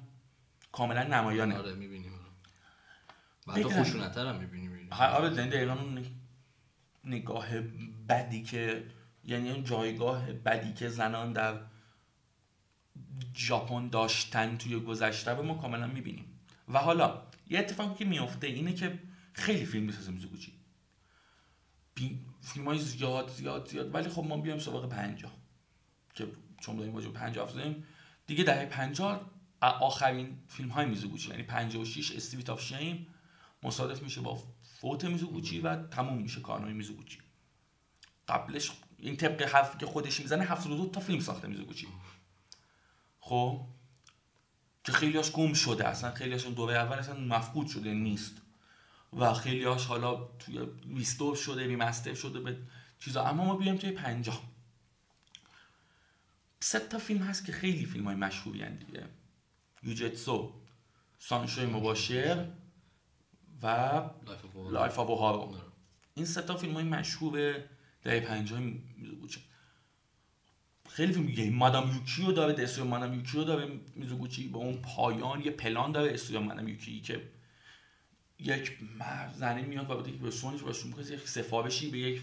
کاملا نمایانه. آره می‌بینیم. و تو خوشونتر هم می‌بینیم آره دقیقا اون نگاه بدی که یعنی اون جایگاه بدی که زنان در ژاپن داشتن توی گذشته رو ما کاملا می‌بینیم. و حالا یه اتفاقی که میفته اینه که خیلی فیلم می‌سازه میزوگوچی فیلم های زیاد زیاد زیاد. ولی خب ما بیایم سراغ پنجاه که چون داریم راجب پنجاه حرف می‌زنیم. دیگه دهه پنجاه آخرین فیلم های میزوگوچی. یعنی 56 Street of Shame مصادف میشه با فوت میزوگوچی و تموم میشه کارنامه میزوگوچی. قبلش این طبق حرفی که خودش می‌زنه 72 تا فیلم ساخته میزوگوچی. خب؟ که خیلیاش گم شده. اصلا خیلیاش دوره اول اصلا مفقود شده نیست. و خیلیاش حالا توی restore شده remaster شده به چیزا. اما ما بیایم توی پنجاه. سه تا فیلم هست که خیلی فیلم های مشهوری دیگه. اوگتسو سانشوی مباشر و Life of Oharu این سه تا فیلم های مشهور دهه پنجاه میزوگوچی خیلی فیلم دیگه. مادام یوکیو داره The Story مادام یوکیو داره میزوگوچی. با اون پایان یه پلان داره استوی مادام یوکی که یک مرد زنی میاد و به سونش باشون می‌کنه یک سفارشی به یک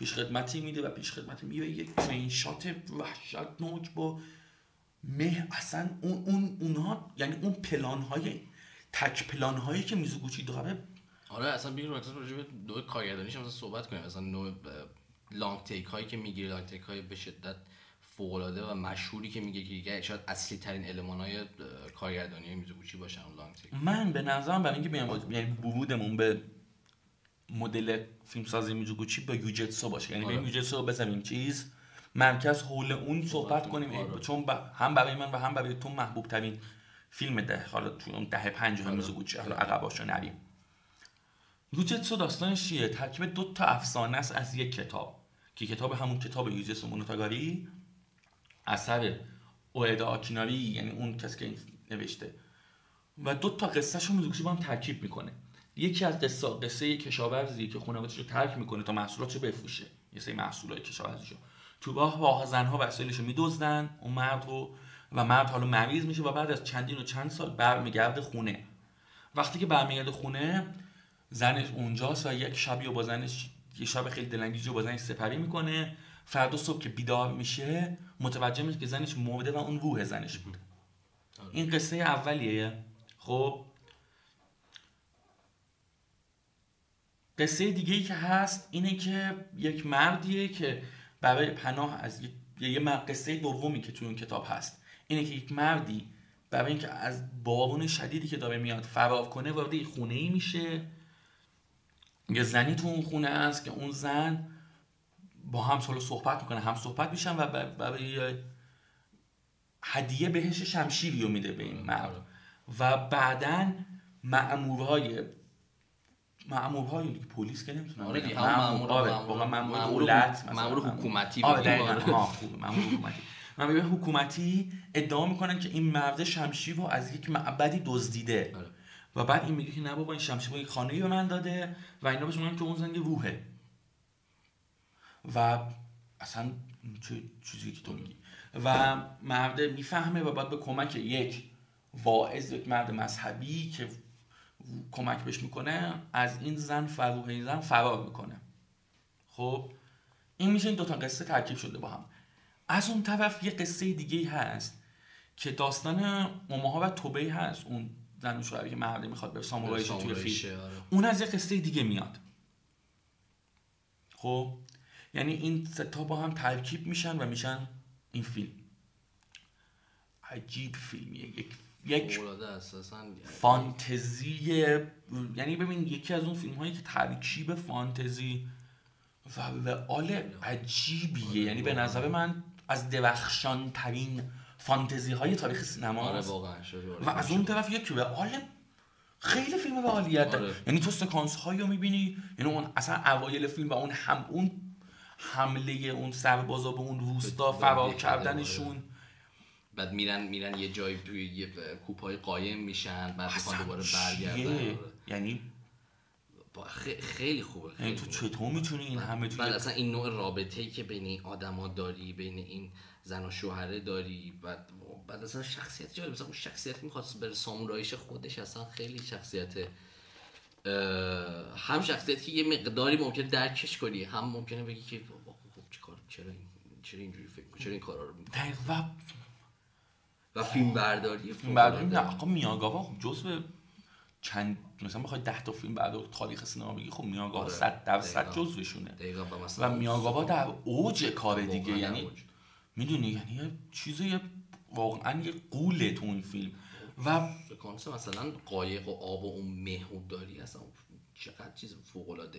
پیش خدمتی میده و پیش خدمتی میده یک ترین شات وحشتناک با مه. اصلا اون اون اونها یعنی اون پلان های تک پلان هایی که میزوگوچی داره. آره اصلا بیرون مثلا راجع به دو کارگردانیش مثلا صحبت کنیم. مثلا نوع لانگ تیک هایی که می‌گیره لانگ تیک های به شدت فوق العاده و مشهوری که میگه که شاید اصلی ترین المان های کارگردانی میزوگوچی باشن اون لانگ تیک من به نظرم برای اینکه بیام یعنی ورودمون به مدل فیلمسازی میزوگوچی با یوجتسو باشه. یعنی بریم یوجتسو رو بزنیم. چیز؟ مرکز حول اون صحبت کنیم. آره. چون هم برای من و هم برای تو محبوب ترین فیلم ده. حالا تو اون دهه 50 آره. میزوگوچی حالا عقباشو نریم. یوجتسو داستانش چیه؟ ترکیب دو تا افسانه است از یک کتاب. که کتاب همون کتاب یوجتسو مونوتاگاری. اثر اویدا آکیناری یعنی اون کسی که نوشته. و دو تا قصه شو میزوگوچی با هم ترکیب می‌کنه. یکی از قصه قصه کشاورزی که خانواده‌اش رو ترک می‌کنه تا محصولاتشو بفروشه. یه سری محصولات کشاورزیشو. تو راه راه زنها وسایلشو میدزدن اون مرد رو و مرد حالا مریض میشه و بعد از چندین و چند سال برمیگرده خونه. وقتی که برمیگرده خونه زنش اونجاست و یک شبی رو با زنش یه شب خیلی دلانگیزی رو با زنش سپری می‌کنه. فردا صبح که بیدار میشه متوجه میشه که زنش مرده و اون روح زنش بود این قصه اولیه. خب قصه دیگه ای که هست اینه که یک مردیه که برای پناه از یه قصه دومی که توی اون کتاب هست. اینه که یک مردی برای اینکه از بارون شدیدی که داره میاد فرار کنه وارد خونه ای میشه. یه زنی تو اون خونه است که اون زن با هم سالو صحبت می‌کنه هم صحبت میشن و برای هدیه بهش شمشیری رو میده به این مرد. و بعدا مأمورهای پلیس که نمی‌تونن آره دیگه مأمور آره واقعا مأمور دولت مأمور حکومتی آره. مأمور حکومتی. مأمور حکومتی ادعا می‌کنن که این مرد شمشیر رو از یک معبدی دزدیده. آره. و بعد این میگه که نه بابا این شمشیر یک خانه به من داده و اینا بهش میگن که اون زنگ روحه. و اصلا چه چیزی که تو میگی. و مرد می‌فهمه و بعد به کمک یک واعظ یک مرد مذهبی که کمک بهش می‌کنه از این زن فروح این زن فرار می‌کنه. خب این میشه این دوتا قصه ترکیب شده با هم. از اون طرف یه قصه دیگه هست که داستان ماماها و توبه هست. اون زن و شوهری که مرده می‌خواد به سامورایش توی فیلم. آره. اون از یه قصه دیگه میاد. خب یعنی این ستا با هم ترکیب میشن و میشن این فیلم. عجیب فیلمیه. یک یک فانتزی یعنی ببین یکی از اون فیلم هایی که ترکیب فانتزی و آل عجیبیه. آره، یعنی به نظر من از درخشان ترین فانتزی های تاریخ سینما آره و از اون طرف یک آل خیلی فیلم به عالیت آره. یعنی تو سکانس هایی رو می‌بینی یعنی اون اصلا اوایل فیلم و اون هم اون حمله اون سربازا به اون روستا فرار کردنشون. بعد میرن میرن یه جایی توی یه کوپای قایم میشن بعد می‌خوان دوباره برگردن یعنی خیلی خوبه یعنی تو چطور می‌تونی این همه توی بعد اصلا این نوع رابطه ای که بین این آدما داری بین این زن و شوهره داری بعد بعد اصلا شخصیت جالب مثلا اون شخصیت می‌خواست بر سامورایش خودش اصلا خیلی شخصیت هم شخصیتی که یه مقداری ممکنه درکش کنی هم ممکنه بگی که خب چرا این چرا اینجوری فکر؟ چرا این کارا رو می‌کنی؟ و و فیلم برداری فیلم برداری نه آقا میاگاوا خب جزو چند مثلا بخوای 10 تا فیلم بعد تاریخ سینما بگی خب میاگاوا آره، 100 درصد دقیقاً. جزوشونه و میاگاوا در اوج کار دیگه یعنی. می‌دونی یعنی یه واقعا یه قوله تو این فیلم و سکانس مثلا قایق و آب و اون مه و داری اصلا چقدر چیز فوق العاده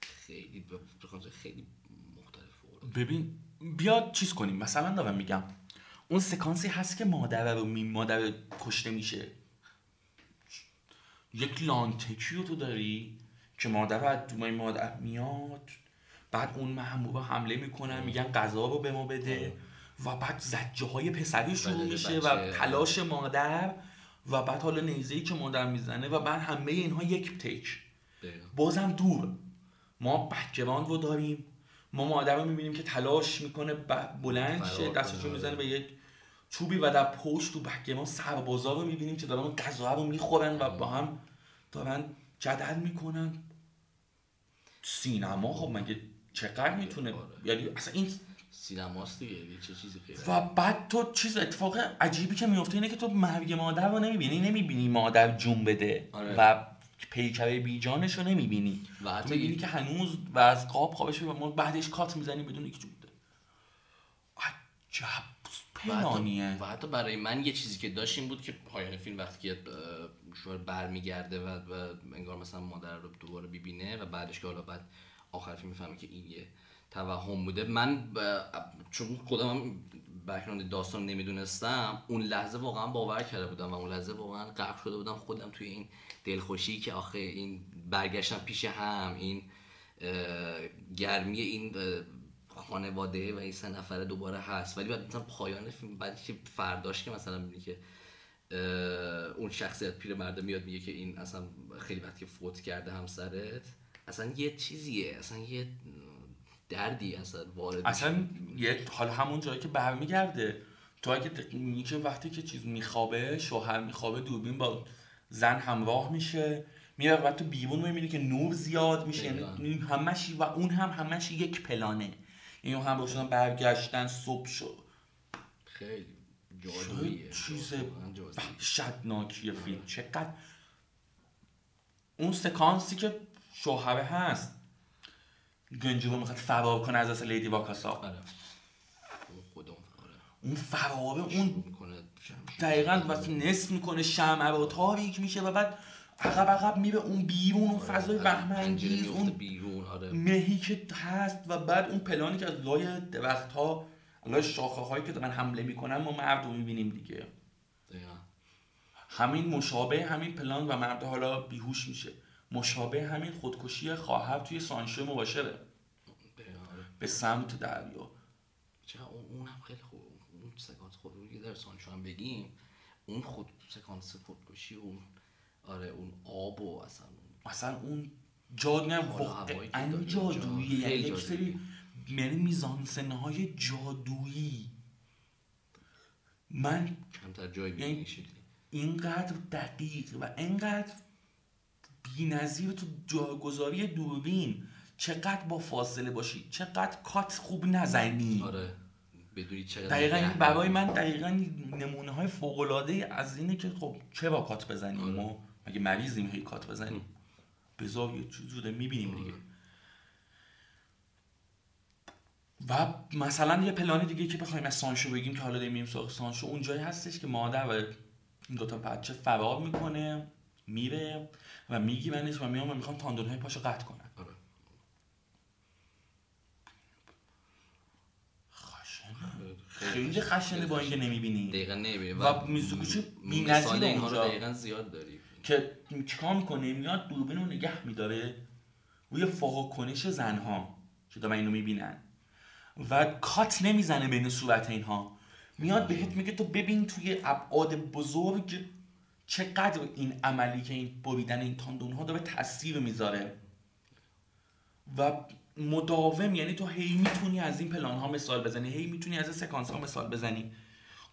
خیلی خیلی مختلف. ببین بیا چیز کنیم مثلا دارم میگم اون سکانسی هست که مادر رو می مادر کشته میشه. یک لانتکی رو تو داری که مادر رو از دومای مادر میاد. بعد اون محبوبا حمله می‌کنن میگن غذا رو به ما بده و بعد زجه های پسری شروع میشه. و تلاش مادر و بعد حالا نیزه‌ای که مادر می‌زنه و بعد همه اینها یک دقیقاً. بازم دور. ما بکگراند رو داریم. ما مادر رو می‌بینیم که تلاش می‌کنه بلند شه دستشو. می‌زنه به یک چوبی و در پشت تو background سربازا رو می‌بینیم که دارن غذا رو می‌خورن و با هم دارن جدل می‌کنن. سینما خب مگه چقدر می‌تونه؟ آره. یعنی اصلا این سینماست دیگه یه چه چیزی غیر و بعد تو چیز اتفاق عجیبی که میفته اینه که تو مرگ مادر رو نمی‌بینی نمی‌بینی مادر جون بده آره. و پیکره بیجانش رو نمی‌بینی. و حتی می‌بینی که هنوز و از قاب خوابش و ما بعدش کات می‌زنی بدون که جون بده. عجب. پنانیه و حتی برای من یه چیزی که داشت این بود که پایان فیلم وقتی که شوهر برمیگرده و, و انگار مثلا مادر رو دوباره ببینه و بعدش که حالا بعد آخر فیلم می‌فهمه که این یه توهم بوده. من ب- چون خودم هم بک‌گراند داستان نمی‌دونستم اون لحظه واقعا باور کرده بودم و اون لحظه واقعا غرق شده بودم. خودم توی این دلخوشی که آخه این برگشتن پیش هم این گرمی این خانواده و این سه نفره دوباره هست. ولی بعد مثلا پایان فیلم بعد که فرداش که مثلا می‌بینی که اون شخصیت پیرمرده میاد میگه که این اصلا خیلی وقت که فوت کرده همسرت اصلا یه چیزیه اصلا یه دردی اصلا وارد اصلا یه حالا همون جایی که برمیگرده. تو اگه که وقتی که چیز میخوابه شوهر میخوابه دوربین با زن همراه میشه میره بعد تو بیرون می‌بینی که نور زیاد میشه. یعنی همش و اون هم همش یک پلانه. اون هم روشن برگشتن صبح شد. خیلی جادوییه چیز. وحشتناکی فیلم. چقدر اون سکانسی که شوهره هست. گنجی رو می‌خواد فرار کنه از دست لیدی واکاسا. آره. اون خودم آره. اون فراره اون دقیقا وقتی نصف می‌کنه شمع رو تاریک میشه و بعد عقب عقب میره اون بیرون اون فضای بهمنگیز اون اون بیرون آره. مهی که هست و بعد اون پلانی که از لای درخت ها لای شاخه هایی که دارن حمله می‌کنن ما مرد رو می‌بینیم دیگه. دقیقاً. همین مشابه همین پلان و مرد حالا بیهوش میشه. مشابه همین خودکشی خواهر توی سانشو مباشره. آره. به سمت دریا. چرا اون هم خیلی خوب اون سکانس خود رو که در سانچو هم بگیم اون خود سکانس خودکشی اون آره اون آب و اصلا اصلا اون جاد نه واقعا داره جادویی یعنی یک سری یعنی میزانسنه های جادویی من کمتر جای یعنی- بیدین شکلی اینقدر دقیق و اینقدر بی‌نظیر تو جاگذاری دوربین چقدر با فاصله باشی چقدر کات خوب نزنی آره بدونی چقدر دقیقا برای. من دقیقا نمونه های فوق العاده از اینه که خب چه با کات بزنیم آره. ما مگه مریضیم هی کات بزنیم. بذار یه چیز رو می‌بینیم دیگه. و مثلا یه پلان دیگه که بخوایم از سانشو بگیم که حالا داریم میریم سراغ سانشو. اون جایی هستش که مادر و این دوتا بچه فرار می‌کنه میره و میگیرنش و میان و می‌خوان تاندون های پاشو قطع کنن. آره. خشنه خیلی خشنه با اینکه نمی‌بینی. دقیقا نمی‌بینی. و میزوگوچی بی‌نظیر اونجا. دقیقا زیاد داری. که چیکار می‌کنه؟ میاد دوربین رو نگه میداره. روی کنش زنها. که دارن اینو می‌بینن. و کات نمی‌زنه بین صورت اینها. میاد بهت میگه تو ببین توی ابعاد بزرگ چقدر این عملی که این بریدن این تاندون ها داره تاثیر می‌ذاره. و مداوم یعنی تو هی می‌تونی از این پلان ها مثال بزنی هی می‌تونی از این سکانس ها مثال بزنی.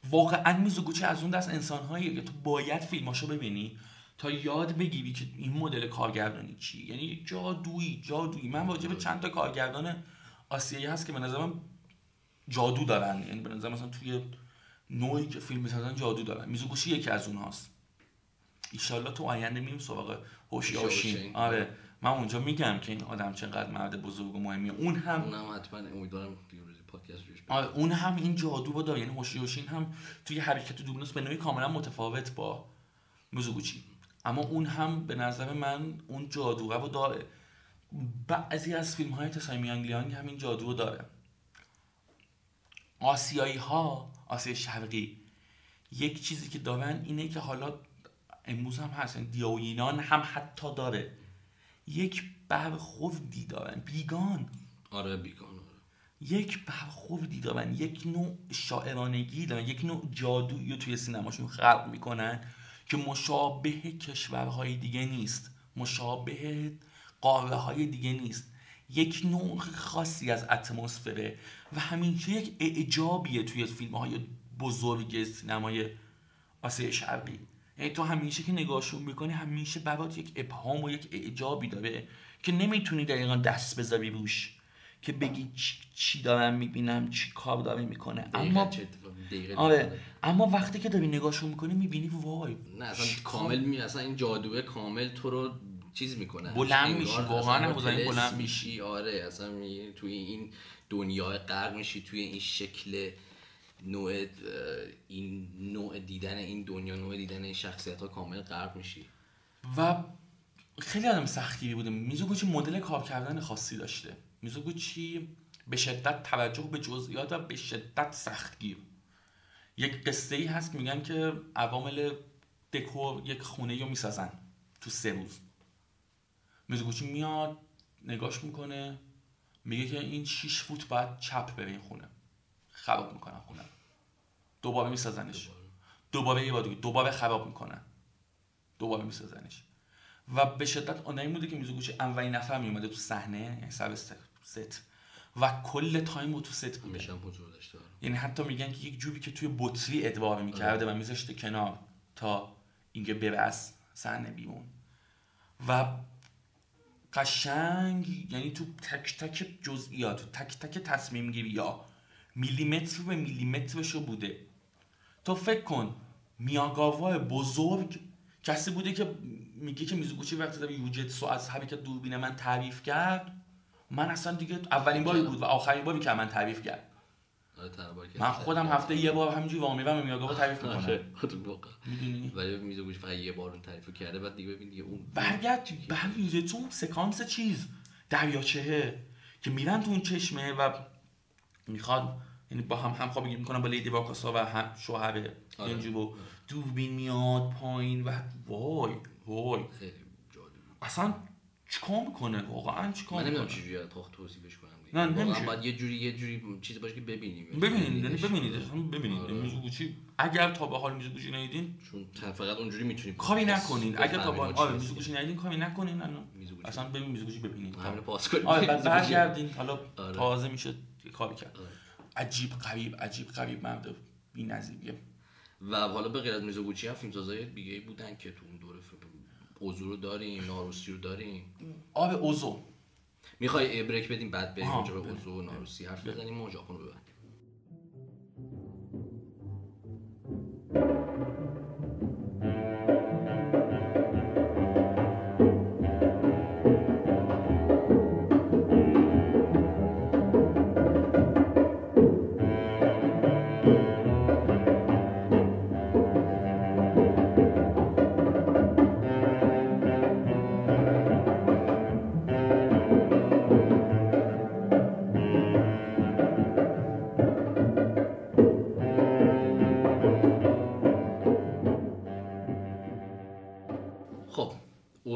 واقعا میزوگوچی از اون دست انسان که تو باید فیلماشو ببینی. تا یاد بگیری که این مدل کارگردانی چی. یعنی جادویی جادویی. من واجب به چند تا کارگردان آسیایی هست که به نظرم جادو دارن. یعنی به نظر مثلا توی نوعی که فیلم می‌سازن جادو دارن. میزوگوشی یکی از اونهاست. ایشالله تو آینده میریم سراغ هوشیاشین هوشیاشین. آره. من اونجا میگم که این آدم چقدر مرد بزرگ و مهمیه اون هم اونم حتما امیدوارم پادکست آره. اون هم این جادو رو داره. یعنی هوشیوشین هم توی حرکت دوبلوس به نوعی کاملا متفاوت با میزوگوچی اما اون هم به نظر من اون جادو رو داره. بعضی از فیلم های تسای میانگلیانگ همین جادو رو داره آسیایی ها آسیای شرقی یک چیزی که دارن اینه که حالا امروز هم هست یعنی دیاوینان هم حتی داره. یک برخوردی دارن. بیگان. آره بیگان آره. یک برخوردی دارن. یک نوع شاعرانگی دارن. یک نوع جادویی رو توی سینماشون خلق می‌کنن. که مشابه کشورهای دیگه نیست مشابه قاره های دیگه نیست. یک نوع خاصی از اتمسفره و همیشه یک اعجابیه توی فیلم های بزرگ سینمای آسیای شرقی. یعنی تو همیشه که نگاهشون می‌کنی همیشه برات یک ابهام و یک اعجابی داره که نمی‌تونی دقیقا دست بذاری روش. که بگی چی, چی دارم می‌بینم چی کار داره می‌کنه. اما آره. اما وقتی که داری نگاهشون می‌کنی می‌بینی وای نه اصلا کامل می اصلا این جادوه کامل تو رو چیز می‌کنه. بلند میشی، واقعا بلند میشی. آره اصلا می- توی این دنیای غرق میشی توی این شکل نوع این نوع دیدن این دنیا نوع دیدن این شخصیت ها کامل غرق میشی. و خیلی آدم سختگیری بوده. میزوگوچی مدل کار کردن خاصی داشته. میزوگوچی به شدت توجه به جزئیات و به شدت سختگیر یک قصه ای هست میگن که عوامل دکور یک خونه رو می‌سازن تو سه روز. میزوگوچی میاد نگاش می‌کنه میگه که این 6 فوت باید چپ بره این خونه. خراب می‌کنن خونه. دوباره میسازنش. دوباره یه بار دوباره خراب می‌کنن. دوباره میسازنش. و به شدت آدمی بوده که میزوگوچی اولین نفر میومده تو صحنه یعنی سر. ست. و کل time رو تو ست بوده همیشه حضور داشته آره. یعنی حتی میگن که یک جوری که توی بطری ادرار می‌کرده و میذاشته کنار تا اینکه بره از صحنه بیرون و قشنگ یعنی تو تک تک جزئیات تو تک تک تصمیم گیری یا میلیمتر به میلیمترش رو بوده تو فکر کن میاگاوا بزرگ کسی بوده که میگه که میزوگوچی وقتی داره یوجتسو از حرکت دوربین من تعریف کرد من اصلا دیگه اولین باری بود و آخرین باری که من تعریف کرد آره من خودم هفته یه بار همینجوری وامیرم میاگاوا تعریف می‌کنم آره، واقعا. می‌دونی؟ ولی میزوگوش فقط یه بار اون تعریف کرده بعد دیگه ببین دیگه اون برگرد بعد یوجتسو اون سکانس چیز دریاچهه که میرن تو اون چشمه و می‌خواد یعنی با هم همخوابگی می‌کنن با لیدی واکاسا و هم شوهر آره. ینجوبو دوربین میاد پایین و وای وای. اصلا چیکار می‌کنه؟ واقعا چیکار من نمی‌دونم چجوری توصیفش کنم. نه، نمیشه. باید یه جوری یه جوری چیزی باشه که ببینیم. ببینید یعنی ببینید ببینید. آره. میزوگوچی اگر تا به حال میزوگوچی ندیدین چون فقط اونجوری می‌تونیم کاری نکنین. اگر تا به حال آره میزوگوچی میزوگوچی ندیدین کاری نکنین. اصلا ببین میزوگوچی ببینید همین پاس کنیم. آره بعد. برگردین. حالا آره. تازه میشه کاری کرد. آره. عجیب غریب عجیب غریب مرد بی‌نظیریه و حالا به غیر از میزوگوچی هم فیلمسازای دیگه بودن که تو اون اوزو رو داریم ناروسی رو داریم. آب اوزو می‌خوای بریک بدیم بعد بریم اونجا به. اوزو و ناروسی حرف بزنیم و ژاپن رو ببندیم.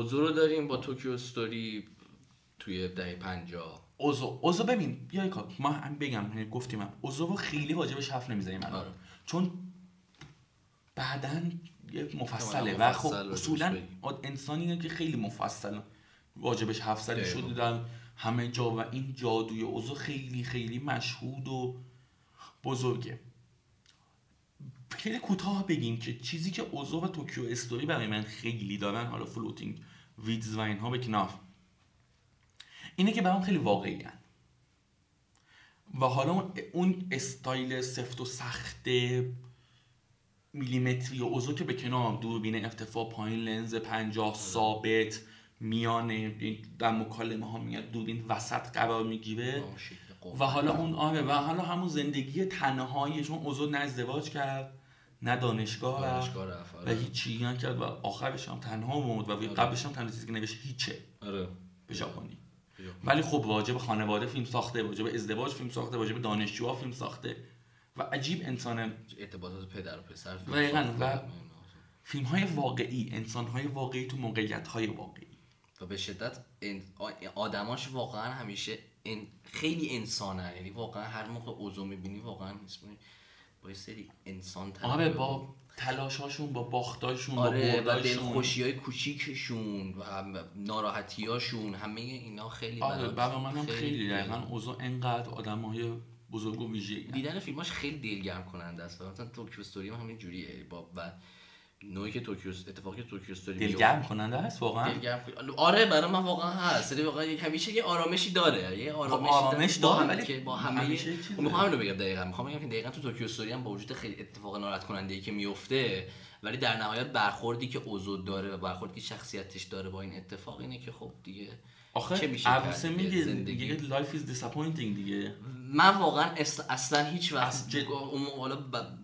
اوزو رو داریم با Tokyo Story توی دهه 50 اوزو اوزو ببین بیا کار ما هم بگم یعنی گفتیم هم. اوزو رو خیلی راجبش حرف نمی‌زنیم الان. آره. چون بعدا یه مفصله و خب اصولا انسانیه که خیلی مفصل راجبش حرف زده. شده در همه جا و این جادوی اوزو خیلی خیلی مشهود و بزرگه. خیلی کوتاه بگیم که چیزی که اوزو و Tokyo Story برای من خیلی دارن حالا Floating ویدز و اینها به کنار. اینه که برام خیلی واقعی هن. و حالا اون استایل سفت و سخت میلیمتری و اوزو که به کنار دوربین ارتفاع پایین لنز پنجاه ثابت میانه در مکالمه ها میاد دوربین وسط قرار می‌گیره. و حالا اون آره و حالا همون زندگی تنهایی چون اوزو نه ازدواج کرد. نه دانشگاه دانشگاه رفت و آره. هیچی نکرد و آخرش هم تنها مرد و قبلش هم تنها چیزی که نوشت هیچه. آره. به ژاپنی. ولی خب واجب خانواده فیلم ساخته واجب ازدواج فیلم ساخته واجب دانشجوها فیلم ساخته. و عجیب انسان ارتباطات پدر و پسر ساخته. و- فیلم های واقعی انسان های واقعی تو موقعیت های واقعی. و به شدت آدماش واقعا همیشه خیلی انسانن یعنی واقعا هر موقع اوزو می‌بینی واقعا با یه سری انسان آره با تلاشاشون با باختاشون آره با دلخوشی های کوچیکشون و ناراحتی هاشون همه اینا خیلی آره برای منم خیلی دقیقا اوزو انقدر آدم های بزرگ و ویژه‌ای دیدن فیلماش خیلی دلگرم کننده است. مثلا Tokyo Story هم همین جوریه. با و نوعی که توکیو اتفاقی که Tokyo Story دلگرم کننده است واقعا. دلگرم آره برای من واقعا هست. یعنی واقعا یک همیشه یه آرامشی داره. یه آرامشی آرامش داره. ولی که با همه چیزه. خب می‌خوام اینو بگم دقیقاً. می‌خوام بگم که دقیقاً تو Tokyo Story هم با وجود خیلی اتفاق ناراحت کننده ای که میفته ولی در نهایت برخوردی که اوزو داره و برخوردی که شخصیتش داره با این اتفاق اینه که خب دیگه چه آخه میشه عروسه کرد دیگه؟ میگه زندگی. دیگه life is disappointing دیگه من واقعا اصلا هیچ وقت از جد- اون حالا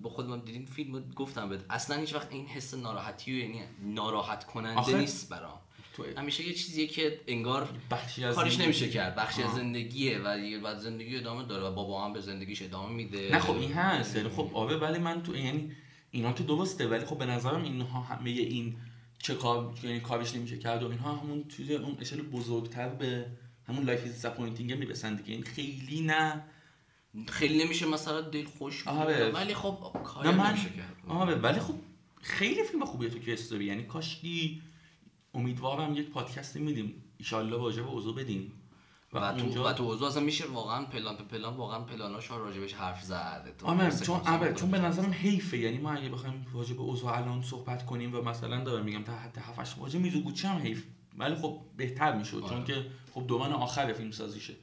با خودم دیدیم فیلم گفتم بهت اصلا هیچ وقت این حس ناراحتی و یعنی ناراحت کننده آخه نیست برام تو همیشه یه چیزیه که انگار بخشی از کارش. نمیشه کرد بخشی از. زندگیه و بعد زندگی ادامه داره و بابا هم به زندگیش ادامه میده نه خب این هست یعنی خب آره ولی من تو یعنی اینا که درسته ولی خب به نظرم اینها همه این چه کار یعنی کارش نمیشه کرد و اینها همون چیز اون اشل بزرگتر به همون life is disappointing می‌رسن دیگه. این خیلی نه. خیلی نمیشه مثلا دل خوش. ولی خب کاری من نمیشه کرد آره ولی خب خیلی فیلم خوبیه Tokyo Story. یعنی کاشکی امیدوارم یک پادکستی میدیم. ایشالله راجب اوزو بدیم. و, و تو و تو اوزو اصلا میشه واقعا پلان به پلان واقعا پلاناش ها راجبش حرف زد تو آره سکانس چون آره چون به نظرم حیفه. یعنی ما اگه بخوایم راجع به اوضاع الان صحبت کنیم و مثلا دارم میگم تا حد 7 8 واژه میزوگوچی هم حیف. ولی خب بهتر می‌شد چون آره. که خب دوران آخر فیلم سازیشه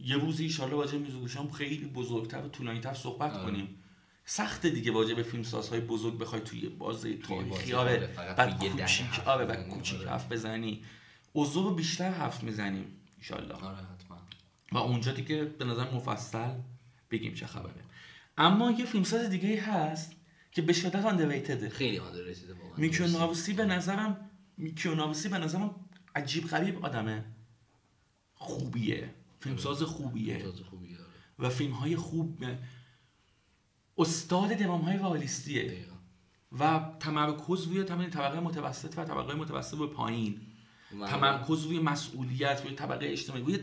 یه روزی ان راجع به میزوگوچی هم خیلی بزرگتر و طولانی‌تر صحبت آره. کنیم. سخته دیگه واجه به فیلم سازهای بزرگ بخوای توی بازه تاریخی آره آره، بعد دهه کوچیک آره بعد کوچیک آره. حرف بزنی. اوضاع رو بیشتر حرف می‌زنیم. ان آره حتما. و اونجا دیگه به نظر مفصل بگیم چه خبره. اما یه فیلمساز دیگه ای هست که به شدت آندرریتده خیلی آدر رسیده واقعا. میکیو ناوسی به نظرم میکیو ناوسی به نظرم عجیب غریب آدمه. خوبیه. فیلمساز خوبیه. تازه خوبی داره و فیلم های خوب استاد دوام های والیستیه. و تمرکز روی تمام طبقه متوسط و طبقه متوسط و پایین. تمرکز روی مسئولیت روی طبقه اجتماعی روی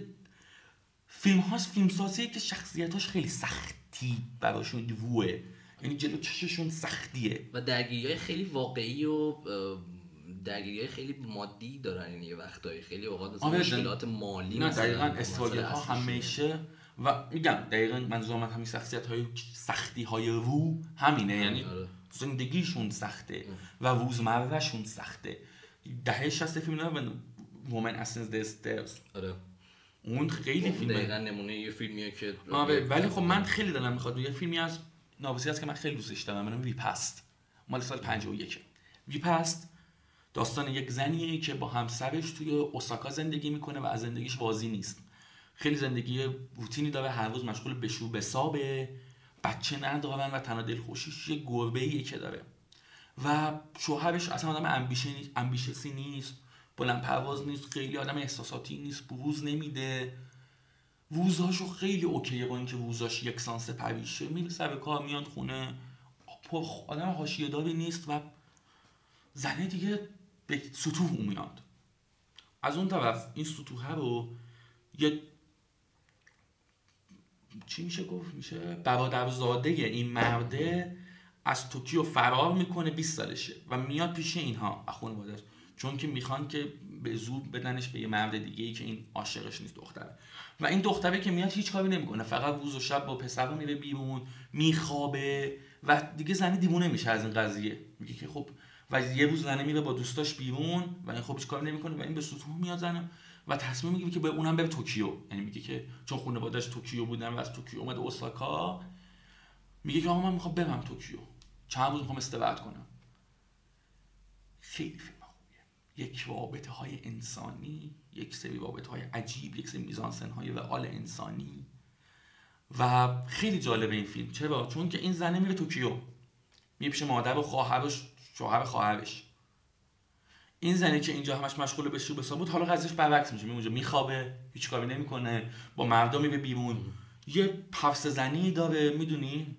فیلم هاست فیلم سازیه که شخصیتاش خیلی سختی براشون روه یعنی جلو چششون سختیه. و درگیری های خیلی واقعی و درگیری های خیلی مادی دارن یعنی وقتایی. خیلی اوقات مثلا آره، مشکلات مالی نه دقیقا مسئله استراگل ها. همیشه. و میگم دقیقا منظور من همین شخصیت های سختی های رو همینه. یعنی آره. زندگیشون سخته و روزمرهشون سخته. دهه 60 فیلم نه وومن اسنس دسترز آره. اون خیلی فیلمه. دقیقا نمونه یه فیلمیه که آره ولی خب من خیلی دلم می‌خواد. یه فیلمی از نابسی هست که من خیلی دوستش دارم من ویپست مال سال 51 ویپست داستان یک زنیه که با همسرش توی اوساکا زندگی می‌کنه و از زندگیش راضی نیست. خیلی زندگی روتینی داره هر روز مشغول به شو به سابه بچه ندارن و تنها دلخوشیش یه گربه ایه که داره. و شوهرش اصلا آدم امبیشه نیست امبیشسی نیست بلند پرواز نیست خیلی آدم احساساتی نیست بروز نمیده. ووزهاشو خیلی اوکیه با اینکه ووزاش یک سانس پریشه. میره سر کار میاد خونه. پر آدم حاشیه داری نیست و زنه دیگه به سطوح میاد. از اون طرف این سطوحه رو یه چی میشه گفت؟ میشه برادرزاده این مرده از توکیو فرار می‌کنه 20 سالشه و میاد پیش اینها. خانواده‌اش چون که می‌خوان که به زور بدنش به یه مرد دیگه ای که این عاشقش نیست دختره. و این دختره که میاد هیچ کاری نمی‌کنه. فقط روز و شب با پسر میره بیرون میخوابه و دیگه زنه دیوونه میشه از این قضیه. میگه که خب و یه روز زنه میره با دوستاش بیرون و این خب کار نمی‌کنه و این به سطوح میاد زنه. و تصمیم می‌گیره که به اونم بره توکیو. یعنی میگه که چون خانواده‌اش توکیو بودن و از توکیو اومده اوساکا میگه که آقا من می‌خوام برم توکیو. چند روز می‌خوام استراحت کنم. خیلی فیلم خوبیه. یک رابطه های انسانی یک سری رابطه های عجیب یک سری میزانسن های رئال انسانی. و خیلی جالبه این فیلم. چرا؟ چون که این زنه میره توکیو. میره پیش مادر و خواهرش شوهر خواهرش. این زنی که اینجا همش مشغول به شروع بود حالا قضیهش برعکس میشه. اونجا میخوابه هیچ کاری نمی‌کنه با مردم میره بیرون. یه پفس زنی داره می‌دونی؟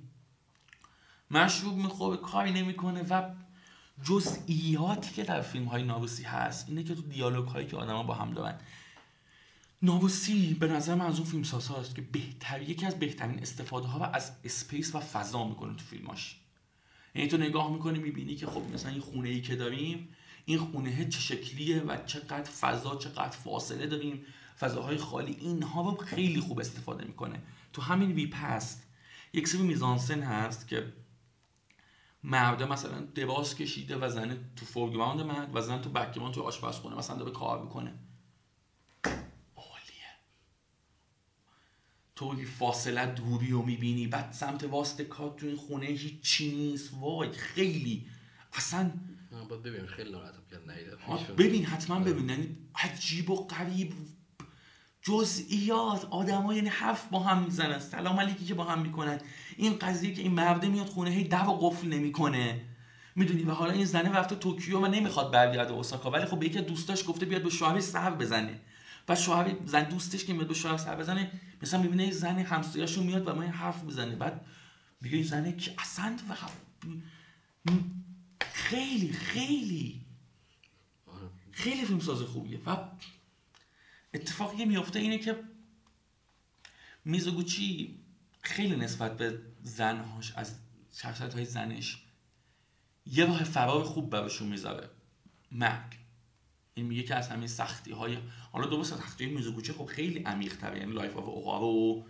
مشروب میخوابه کاری نمی‌کنه و جزئیاتی که در فیلم های ناروسی هست اینه که تو دیالوگ هایی که آدما با هم دارن. ناوسی به نظر من از اون فیلم ساز هست که بهتر یکی از بهترین استفاده ها و از اسپیس و فضا می‌کنه تو فیلماش. یعنی تو نگاه می‌کنی می‌بینی که خب مثلا این خونه ای که داریم این خونه چه شکلیه و چقدر فضا چقدر فاصله داریم. فضاهای خالی اینها رو خیلی خوب استفاده می‌کنه. تو همین Repast یک سری میزانسن هست که مرده مثلا دراز کشیده و زنه تو foreground مرد و زن تو background تو آشپزخونه مثلا داره کار می‌کنه. عالیه. تو فاصله دوری رو می‌بینی بعد سمت واست کات تو این خونه هیچی نیست. وای خیلی. اصلا ببین خیلی ببین حتما ببین. یعنی عجیب و قریب جزئیات آدما یعنی حرف با هم می‌زنن سلام علیکی که با هم می‌کنن. این قضیه که این مرده میاد خونه هی در و قفل نمی‌کنه. می‌دونی؟ و حالا این زنه رفته توکیو و نمی‌خواد برگرده اوساکا. ولی خب به یکی دوستاش گفته بیاد به شوهرش سر بزنه. و شوهر زن دوستش که میاد به شوهر سر بزنه مثلا می‌بینه زن همسایه‌شون میاد و ما این حرف می‌زنه. بعد میگه این زنه که اصلا و خیلی خیلی خیلی فیلم ساز خوبیه. و اتفاقی که میفته اینه که میزوگوچی خیلی نسبت به زنهاش از شخصیت های زنش یه راه فرار خوب براشون می‌ذاره. مرگ. این میگه که از همین سختی های حالا درست سختی های میزوگوچی خب خیلی عمیق تره یعنی لایف آف اوغارو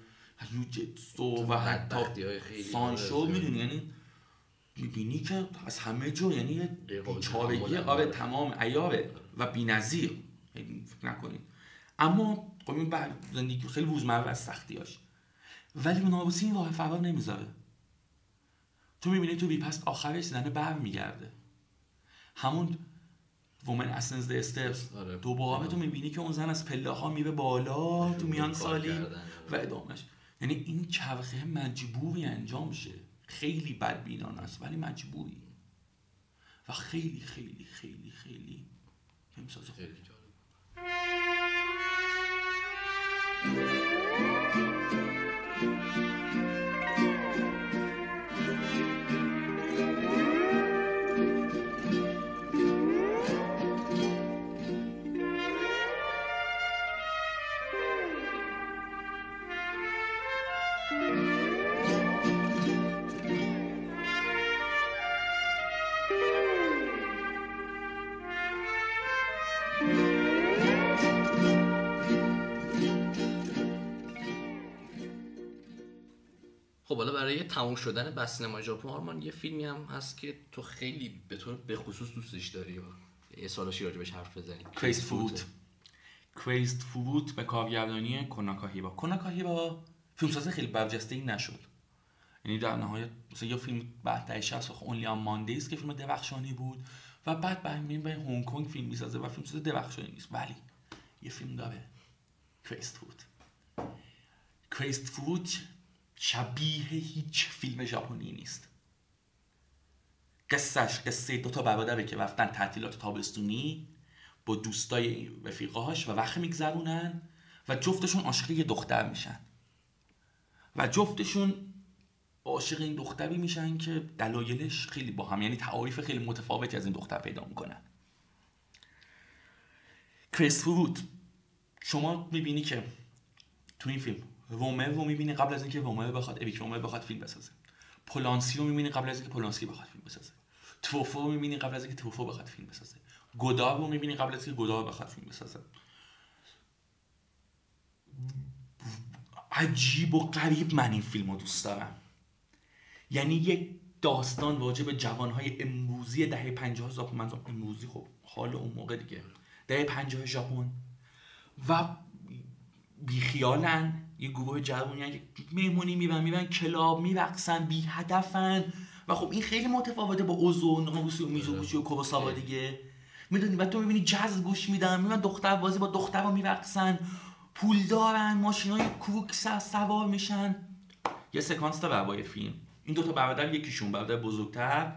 یوجتسو و حتی سانشو می‌دونی یعنی می‌بینی که از همه جا یعنی بیچارگی آره تمام ایاره و بی‌نظیر. فکر نکنید اما خب این زندگی خیلی روزمره از سختیاش. ولی نابوسی این راه فرار نمی‌ذاره. تو می‌بینی تو بیپست آخرش زنه بر میگرده. همون وومن اسنز د استپس دوباره تو می‌بینی که اون زن از پله ها میره بالا تو میان سالی و ادامش یعنی این چرخه مجبوری انجام شه. خیلی بدبینان است ولی مجبوری. و خیلی خیلی خیلی خیلی. فیلمساز خیلی Thank you. برای تموم شدن بس سینما ژاپن آرمان یه فیلمی هم هست که تو خیلی به طور به خصوص دوستش داری. و یه سالاشی راجبش حرف بزنی کریست فود کریست فود به کارگردانی کناکا هیبا. کناکا هیبا فیلمساز خیلی برجسته ای نشد. یعنی در نهایت مثلا یه فیلم بعد در 60 اونلی آن ماندیز که فیلم درخشانی بود و بعد برمی‌گردیم به هنگ کنگ فیلم می‌سازه و فیلمساز درخشانی نیست. ولی یه فیلم داره کریست فود کریست فود شبیه هیچ فیلم ژاپنی نیست. قصهش قصه دو تا برادره که رفتن تعطیلات تابستونی با دوستای رفیقاش و وقت میگذرونن و جفتشون عاشق یه دختر میشن. و جفتشون عاشق این دختری میشن که دلایلش خیلی با هم یعنی تعاریف خیلی متفاوتی از این دختر پیدا می‌کنن. کریس فروت شما می‌بینی که تو این فیلم رومه رو می‌بینی قبل از اینکه رومه بخواد اریک رومه بخواد فیلم بسازه. پولانسی رو می‌بینی قبل از اینکه پولانسکی بخواد فیلم بسازه. توفو رو می‌بینی قبل از اینکه توفو بخواد فیلم بسازه. گودار رو می‌بینی قبل از اینکه گودار بخواد فیلم بسازه. عجیب و غریب من این فیلم رو دوست دارم. یعنی یک داستان واجب به جوانهای امروزی دهه 50 ژاپن. امروزی خب حال اون موقع دیگه. دهه 50 ژاپن. و بیخیالن. یه گروه جوونی مهمونی میبن میبن کلاب میرقصن بی هدفن و خب این خیلی متفاوته با اوزو ناموسی و میزوگوچی و کوباساوا دیگه. می‌دونی؟ و تو می‌بینی جز گوش میدن می‌بینن دختر بازی با دختر رو میرقصن پول دارن ماشین های کوک سوار میشن. یه سکانس داره با فیلم. این دوتا برادر یکیشون برادر بزرگتر.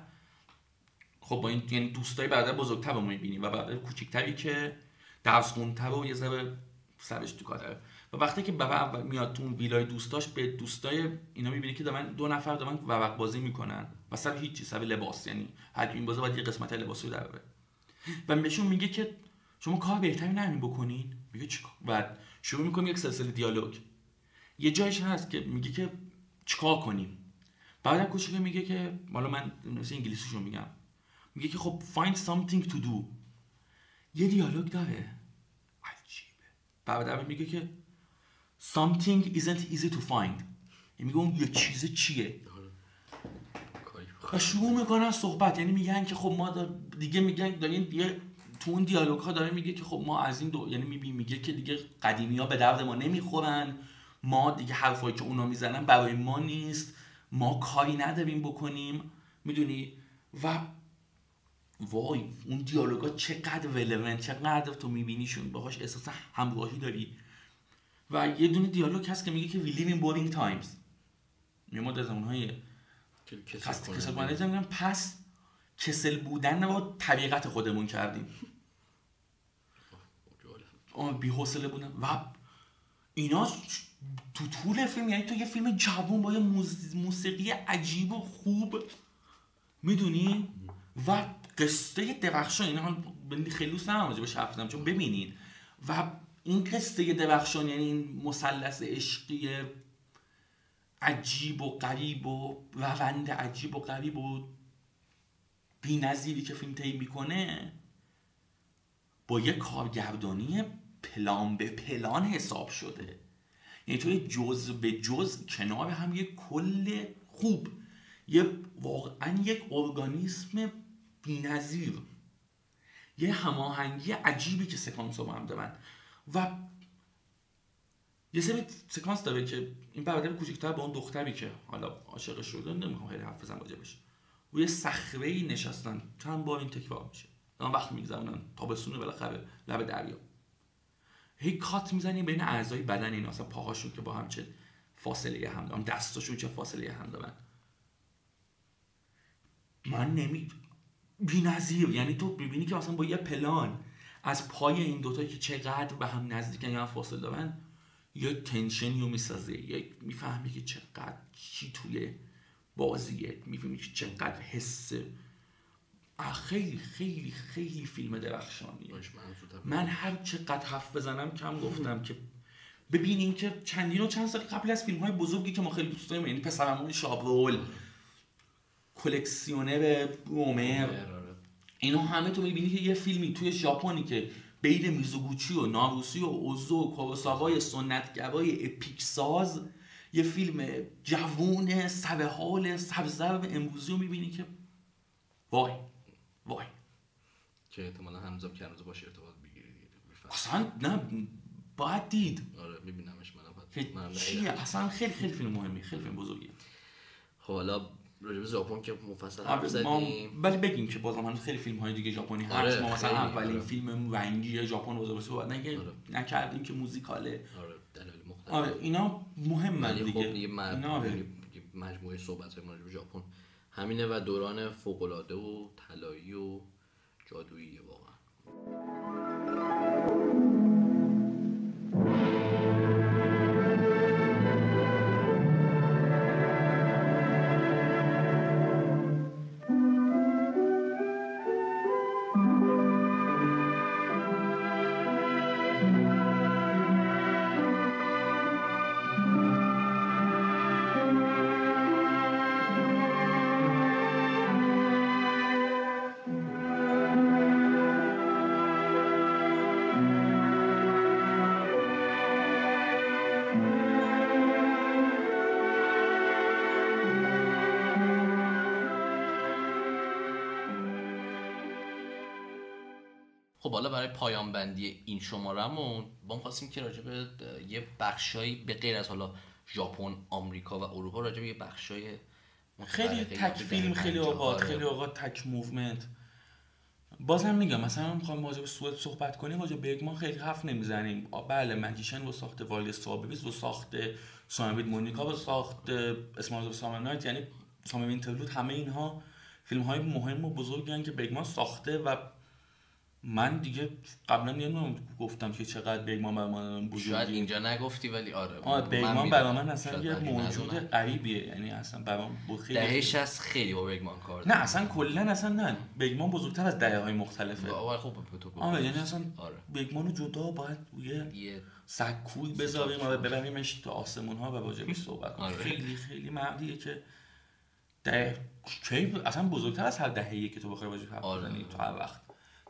خب با این یعنی دوستای برادر بزرگتر رو می‌بینیم و برادر کوچیکتری که درس خونتر و یه ذره سرش تو کاره و وقتی که بابا اول میاد تو اون ویلای دوستاش به دوستای اینا می‌بینی که دارن دو نفر دارن ورق بازی می‌کنن. و سر هیچ سر لباس. یعنی هر این بازی باید یه قسمت لباسی رو داره و بهشون میگه که شما کار بهتری نمیم بکنین. میگه چیکار بعد شروع می‌کنیم یک سلسله دیالوگ. یه جایش هست که میگه که چیکار کنیم؟ بعدم کوچیک میگه که حالا من مثل انگلیسیشو میگم. میگه که خب find something to do. یه دیالوگ داره. عجیبه. بعد میگه که something isn't easy to find. یعنی میگه اون یه چیز چیه؟ و شروع می‌کنن صحبت. یعنی میگن که خب ما دیگه میگن دارین دیگه تو اون دیالوگ ها داره میگه که خب ما از این دو یعنی میبین میگه که دیگه قدیمی ها به درد ما نمی‌خورن. ما دیگه حرفایی که اونا می‌زنن برای ما نیست. ما کاری نداریم بکنیم. می‌دونی؟ و وای اون دیالوگا چقدر ولون چقدر تو میبینیشون. باهاش احساس همراهی داری. و یه دونه دیالوگ هست که میگه که we live in boring times. ما در زمانهای کسل پس کسل بودن رو طبیقت خودمون کردیم. بی حوصله بودن. و اینا تو طول فیلم یعنی تو یه فیلم جوون با یه موسیقی عجیب و خوب می‌دونی؟ و قصه درخشان اینا خیلی دوست ندارم حرف چون ببینین. و این قصه درخشان یعنی این مثلث عشقی عجیب و غریب و روند عجیب و غریب و نظیری که فیلم طی می‌کنه با یه کارگردانی پلان به پلان حساب شده. یعنی توی جز به جز کنار هم یه کل خوب یه واقعا یک ارگانیسم بی‌نظیر یه هماهنگی عجیبی که سکانس رو هم دارن. و یه سری سکانس داره که این برادر کوچیک‌تر با اون دختری که حالا عاشق شده نمی‌خوام خیلی حرف بزنم راجبش روی صخره ای نشستن چند بار این تکرار میشه. اون وقت میگذرونن تابستون بالاخره لب دریا. هی کات می‌زنیم بین اعضای بدن این اصلا پاهاشون که با هم چه فاصله هم دارن دستاشون چه فاصله هم دارن. من نمی بی‌نظیر. یعنی تو ببینی که مثلا با یه پلان از پای این دوتا که چقدر به هم نزدیکن یا فاصله دارن یه تنشنی رو می‌سازه. یه می‌فهمی که چقدر چی توی بازیه. می‌فهمی که چقدر حسه خیلی خیلی خیلی فیلم درخشانیه. من هر چقدر حرف بزنم کم گفتم که ببینیم که چندین و چند سال قبل از فیلم های بزرگی که ما خیلی دوست داریم یعنی پسرمون شابرول کلکسیونر رومر. اینا همه تو می‌بینی که یه فیلمی توی ژاپنی که بین میزوگوچی و ناروسی و اوزو و کوروساوای سنتگرای اپیک ساز یه فیلم جوون سر حال سبزرب امروزی رو می‌بینی که وای وای. که احتمالا همزا کنوز باشه ارتباط بگیرید اصلا نه باید دید. آره میبینمش من چیه؟ اصلا خیلی خیلی فیلم مهمی خیلی فیلم بزرگیه. خب حالا راجب ژاپن که مفصل حرف زدیم. ولی بگیم که بازم هنوز خیلی فیلم های دیگه ژاپنی هست. آره ما مثلا اولین آره. فیلم رنگی ژاپن بزرگ صحبت نگه آره. نکردیم که موزیکاله آره دلایل مختلف. آره اینا مهمن خب دیگه. اینا آره. مجموعه صحبت های راجب ژاپن. همینه و دوران فوق العاده و طلایی و جادویی واقعا. خب حالا برای پایان بندی این شمارمون با خواستیم که راجع به یه بخشایی به غیر از حالا ژاپن آمریکا و اروپا راجع به یه بخشای خیلی تک فیلم خیلی اوقات آره. خیلی اوقات تک موومنت. بازم میگم مثلا من می‌خوام راجع به سوئد صحبت کنیم راجع به ما خیلی حرف نمی‌زنیم. بله مجیشن و ساخت والد سابیز و ساخت ساموید مونیکا و ساخت اسمارز و سامنایت یعنی اینترلود همه اینها فیلم های مهم و بزرگی که بگمان ساخته و من دیگه قبلا یه گفتم که چقدر بیگمان برای من بزرگی. شاید اینجا نگفتی ولی آره آه بیگمان برای من اصلا یه موجود غریبیه یعنی اصلا برای من خیلی دهش از خیلی با بیگمان کار نه اصلا کلا اصلا نه. بیگمان بزرگتر از دهه های مختلفه. آره خوب تو آره یعنی اصلا آره. بیگمانو جدا باید یه, سکوی بذاریم و ببریمش تو آسمون ها و راجبش صحبت کنیم. آره. خیلی خیلی مردیه که ده اصلا بزرگتر از هر دهه‌ای که تو بخوای راجع آره. تو هر وقت.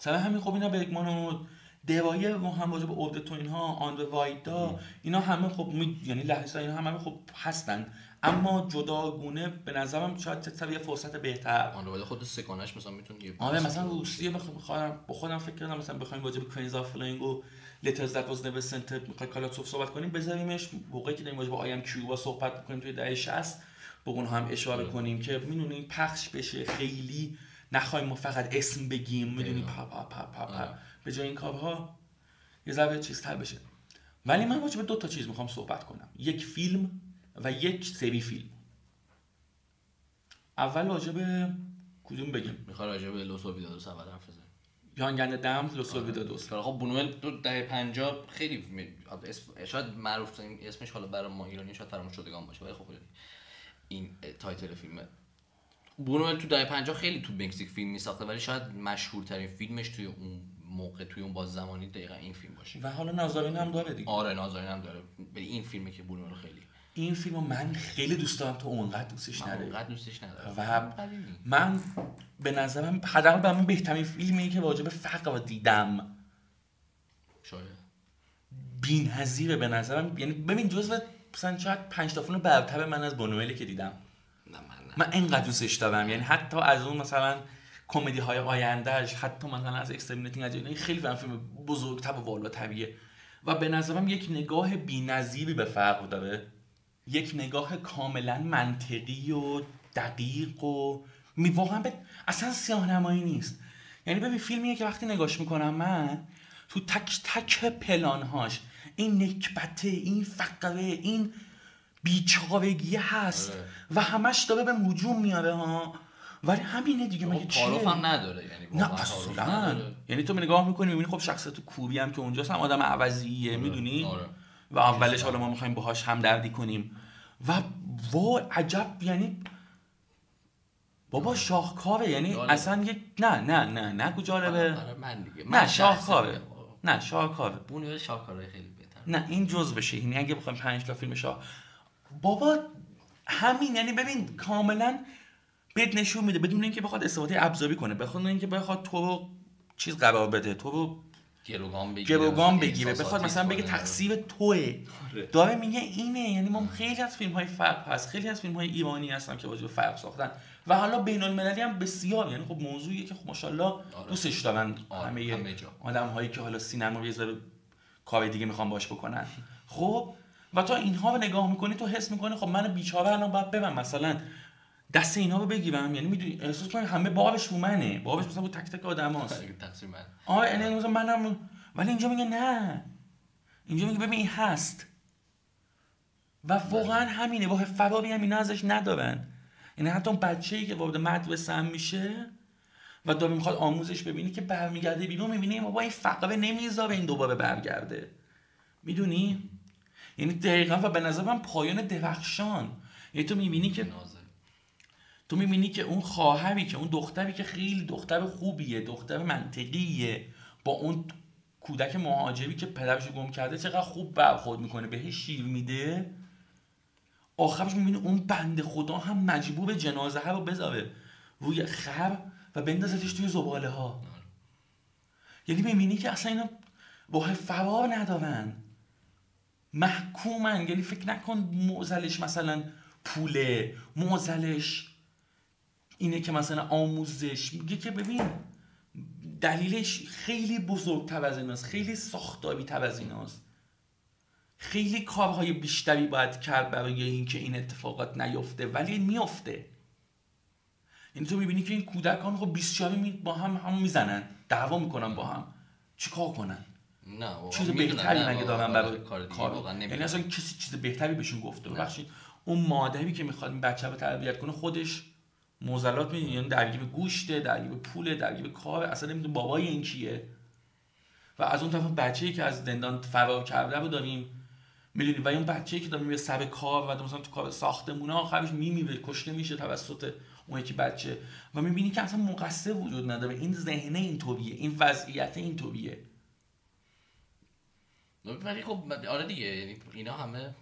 سر همین خب اینا بیگمان و دوایه ما هم راجع به اینها آن وایدا اینا همه خب می... یعنی لحظه اینا همه خب هستن. اما جداگونه به نظرم شاید چه یه فرصت بهتر. آن ولی خود سکانش مثلا می‌تونه یه آره مثلا روسیه بخوام با خودم فکر کردم مثلا بخوایم راجع به کوینز اف فلاینگ و لترز دت واز نور سنت می‌خوای کالاتوف صحبت کنیم بذاریمش. موقعی که داریم راجع به آی ام کیوبا صحبت می‌کنیم توی دهه 60 به اون هم اشاره کنیم که می‌دونیم پخش بشه خیلی نخوایم ما فقط اسم بگیم می‌دونی؟ پا پا پا پا پا به جای این کارها یه ذره تر بشه. ولی من راجع به دو تا چیز می‌خوام صحبت کنم. یک فیلم و یک سری فیلم. اول راجع به کدوم بگیم؟ می‌خوام راجع به لوس اویدادوس اول حرف بزنیم یانگن دم لوس اویدادوس خب بونوئل تو دهه 50 خیلی اسم شاید معروف اسمش حالا برای ما ایرانی شاید فراموش شدگان باشه ولی خب این title فیلمه بونوئل تو دهه 50 خیلی تو مکزیک فیلم میساخته ولی شاید مشهورترین فیلمش توی اون موقع توی اون بازه زمانی دقیقا این فیلم باشه. و حالا نازارین هم داره دیگه. آره نازارین هم داره. به این فیلمه که بونوئل خیلی. این فیلمو من خیلی دوست دارم تو اونقدر دوستش نداری اونقدر دوستش ندارم. و من به نظرم حداقل به من بهترین فیلمی که راجع به فقر دیدم. شاید. بی‌نظیره به نظرم. یعنی ببین جزو مثلا شاید 5 تا فیلم برتر من از بونوئلی که دیدم. من اینقدر دوستش دارم. یعنی حتی از اون مثلا کمدی های آیندهش حتی مثلا از Exterminating از خیلی فیلم بزرگتر و والاتریه و به نظرم یک نگاه بی‌نظیری به فقر داره. یک نگاه کاملا منطقی و دقیق و می واقعا به اصلا سیاهنمایی نیست. یعنی ببین فیلمیه که وقتی نگاش می‌کنم من تو تک تک پلانهاش این نکبته این فقره این بیچارگی هست آره. و همش داره به هجوم میاره ها. ولی همینه دیگه مگه چیه؟ هم نداره یعنی نه اصلا یعنی تو نگاه می‌کنی می‌بینی خب شخصیت کوبی هم که اونجاست هم آدم عوضیه آره. می‌دونی؟ آره. و اولش حالا ما می‌خوایم باهاش هم دردی کنیم. و وا عجب یعنی بابا شاهکاره یعنی اصلا یک نه نه نه نه جالبه من دیگه. نه شاهکاره. نه شاهکاره. بونیول شاهکاره خیلی بهتر. نه این جز بشه یعنی اگه بخوایم 5 تا فیلم شاه بابا همین یعنی ببین کاملا بد نشون میده بدون اینکه بخواد استفاده ابزاری کنه بخواد اینکه بخواد تو رو چیز قرار بده تو رو گروگان بگیره گروگان بگیره بخواد مثلا بگه تقصیر توه آره. داره میگه اینه یعنی ما خیلی از فیلم های فرق هست خیلی از فیلم های ایرانی هستن که واجب فرق ساختن و حالا بین المللی هم بسیار یعنی خب موضوعیه که خب ماشاءالله آره. دوستش دارن آره. همه, همه آدم هایی که حالا سینما یه کار دیگه می‌خوان باش بکنن خب و تو اینها رو نگاه می‌کنی تو حس می‌کنی خب من بیچاره الان باید ببم مثلا دست اینا رو بگیرم. یعنی می‌دونی احساس کنی همه بابش رو منه بابش مثلا تک تک آدماست. تقصیر من. آره یعنی مثلا منم ولی اینجا میگه نه. اینجا میگه ببین این هست. و واقعا همینه. واه فراری هم اینا ازش ندارن. یعنی حتی اون بچه‌ای که وارد مدرسه هم میشه و داره می‌خواد آموزش ببینی که برمیگرده بیرون می‌بینه بابا این فقره نمی‌ذاره این دوباره برگرده. می‌دونی؟ یعنی دقیقا و به نظر من پایان درخشان. یعنی تو می‌بینی که تو می‌بینی که اون خواهری که اون دختری که خیلی دختر خوبیه دختر منطقیه با اون کودک مهاجری که پدرش گم کرده چقدر خوب برخورد می‌کنه بهش شیر میده. آخرش می‌بینی اون بند خدا هم مجبور جنازه ها رو بذاره روی خر و بندازتش توی زباله ها یعنی می‌بینی که اصلا اینا راه فرار ندارن. محکومن. یعنی فکر نکن موزلش مثلا پوله موزلش اینه که مثلا آموزش. میگه که ببین دلیلش خیلی بزرگتر از ایناست خیلی ساختاری تر از خیلی کارهای بیشتری باید کرد برای اینکه این اتفاقات نیفته ولی میفته. یعنی تو می‌بینی که این کودکان خب 24 می با هم هم می‌زنن دعوا می‌کنن با هم. چیکار کنن؟ نه چیز بهتری مگه دارن واقعا برای کار یعنی. اصلا کسی چیز بهتری بهشون گفته. ببخشید. اون مادری که می‌خواد این بچه رو تربیت کنه خودش موزلات می‌دونی یعنی درگیر گوشته درگیر پوله درگیر کار اصلا نمی‌دونه بابای این کیه. و از اون طرف بچه‌ای که از زندان فرار کرده رو داریم می‌دونی و اون بچه‌ای که داره میره سر کار و مثلا تو کار ساختمونه آخرش میمیره کشته میشه توسط اون یکی بچه. و می‌بینی که اصلا مقصر وجود نداره. این ذهنه اینطوریه این وضعیت اینطوریه. ولی خب آره دیگه یعنی اینا همه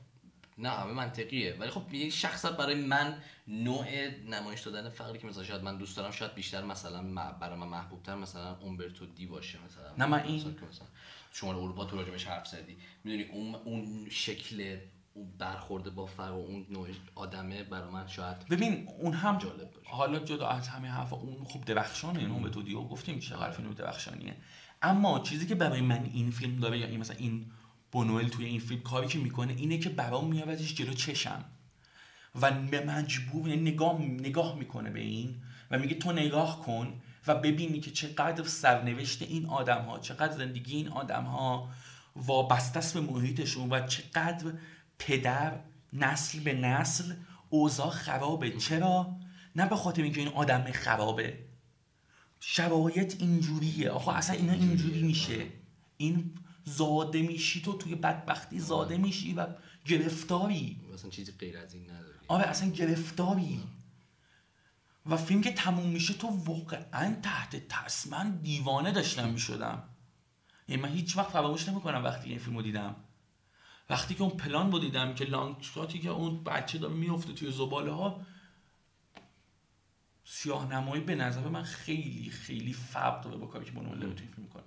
نه همه منطقیه. ولی خب یه شخصا برای من نوع نمایش دادن فقری که مثلا شاید من دوست دارم شاید بیشتر مثلا برای من محبوب تر مثلا اومبرتو دی باشه مثلا نه، من این- مثلا شمال اروپا تو راجبش حرف زدی. می‌دونی اون اون شکل اون برخورده با فقر و اون نوع آدمه برای من شاید ببین اون هم جالب باشه. حالا جدا از همه حرفا اون خوب درخشانه اینو به تو دیو گفتیم چقدر فیلم درخشانیه. اما چیزی که برای من این فیلم داره یا این مثلا این بونوئل توی این فیلم کاری که می‌کنه اینه که برام میآوردش جلو چشم. و به مجبور یعنی نگاه نگاه می‌کنه به این و میگه تو نگاه کن و ببینی که چقدر سرنوشت این آدم ها چقدر زندگی این آدم ها وابسته است به محیطشون و چقدر پدر نسل به نسل اوضاع خرابه. چرا؟ نه به خاطر اینکه این آدم خرابه. شرایط اینجوریه. آخه اصلا اینا اینجوری میشه. این زاده میشی تو توی بدبختی زاده میشی و گرفتاری. مثلا چیزی غیر از این نداری. آره اصلا گرفتاری. و فیلم که تموم میشه تو واقعا تحت ترس. من دیوانه داشتم می‌شدم. یعنی من هیچ وقت فراموش نمی‌کنم وقتی این فیلم رو دیدم. وقتی که اون پلان رو دیدم که لانگ شاتی که اون بچه داره میفته توی زباله ها سیاه نمایی به نظر من خیلی خیلی فرق داره با کاری که بونوئل داره توی فیلم می‌کنه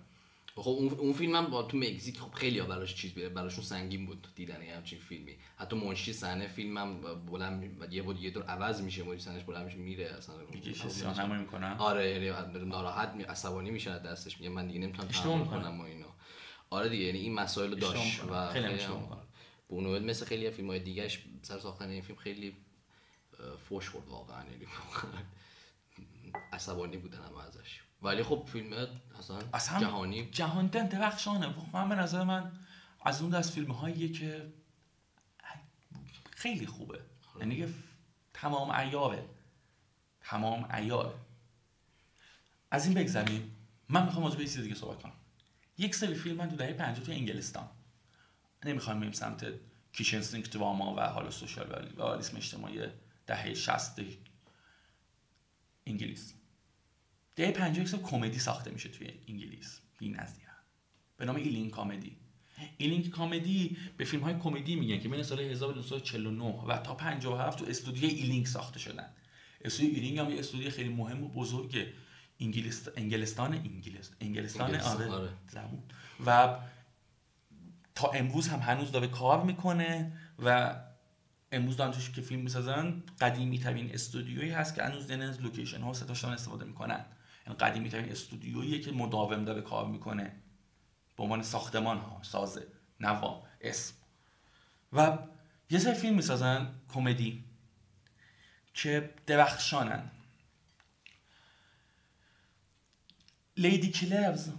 خب اون اون فیلم هم با تو مکزیک خب خیلی ها براش چیز بیاره براشون سنگین بود دیدن یه همچین فیلمی حتی منشی صحنه فیلم هم بلند یه بود یه دور عوض میشه منشی صحنهش بلند میشه میره اصلا میگه چه سیاه نمایی می‌کنم آره یعنی ناراحت می عصبانی میشه از دستش میگه من دیگه نمی‌تونم تحمل می‌کنه. کنم و اینا آره دیگه یعنی این مسائل داشت می‌کنه. و خیلی می‌کنه. بونوئل مثل خیلی فیلم های دیگهش سر ساختن این فیلم خیلی فوش خورد واقعا یعنی عصبانی بودن هم ازش. ولی خب فیلم اصلا, اصلا جهانی. جهان دن درخشانه. واقعا به نظر من از اون دست فیلم هاییه که خیلی خوبه. یعنی که تمام ایاره تمام ایاره از این بگذریم. من می‌خوام راجع به یه چیز دیگه صحبت کنم. یک سری فیلم من تو دهه 50 تو انگلستان. نمی‌خوام بریم سمت کیشن سینک دراما و حالا سوشال و اجتماعی دهه 60 انگلیس. دهه 50 یک سری کمدی ساخته میشه توی انگلیس بی‌نظیرن به نام Ealing Comedy. Ealing Comedy به فیلم های کمدی میگن که بین سال 1249 و تا 57 تو استودیوی ایلینگ ساخته شدن. استودیو ایلینگ هم یه استودیو خیلی مهم و بزرگ انگلیس انگلستان انگلیس انگلستان انگلستان، آره آره. زبون. و تا امروز هم هنوز داره کار می‌کنه و امروز دارن توش که فیلم می‌سازن قدیمی ترین استودیویی هست که هنوز دارن از لوکیشن ها ستاشون استفاده می‌کنن. یعنی قدیمی ترین استودیویی که مداوم داره کار می‌کنه. به عنوان ساختمان ها سازه نوام اسم. و یه سری فیلم می‌سازن کمدی که درخشانن. Ladykillers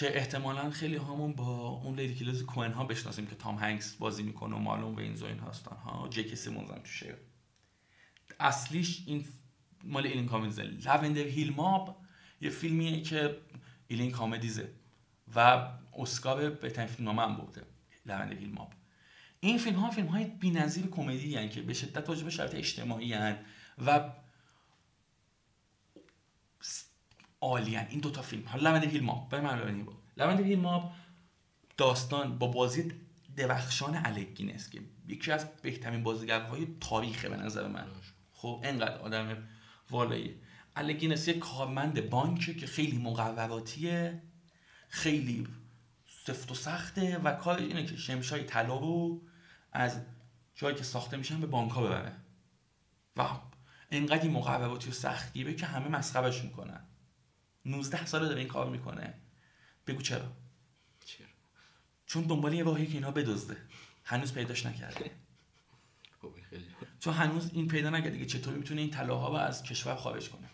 که احتمالا خیلی همون با اون Ladykillers کوئن ها بشناسیم که تام هنکس بازی می‌کنه و مارلون وینز و این هستن ها جی کی سیمونز هم توشه. اصلیش این مال Ealing Comedies ه. Lavender Hill Mob یه فیلمیه که Ealing Comedies ه و اسکار بهترین فیلم نامه هم برده Lavender Hill Mob. این فیلم ها فیلم های بی‌نظیر کمدی که به شدت راجع به شرایط اجتماعی هن و عالی هن. این دوتا فیلم. حالا Lavender Hill Mob. برای من Mob Lavender Hill Mob داستان با بازی درخشان الک گینس که یکی از بهترین بازیگرهای تاریخه به نظر من. خب انقدر آدم والایی الک گینس یه کارمند بانکه که خیلی مقرراتیه خیلی سفت و سخته و کارش اینه که شمشای طلا رو از جایی که ساخته میشن به بانک ببره. و انقدر این مقرراتی و سختگیره که همه مسخرش می‌کنن. 19 ساله داره این کار می‌کنه. بگو چرا؟ چرا؟ چون دنبال یه واهی که اینا بدزده. هنوز پیداش نکرده. خب خیلی چون هنوز این پیدا نکرده که چطوری می‌تونه این طلاها رو از کشور خارج کنه.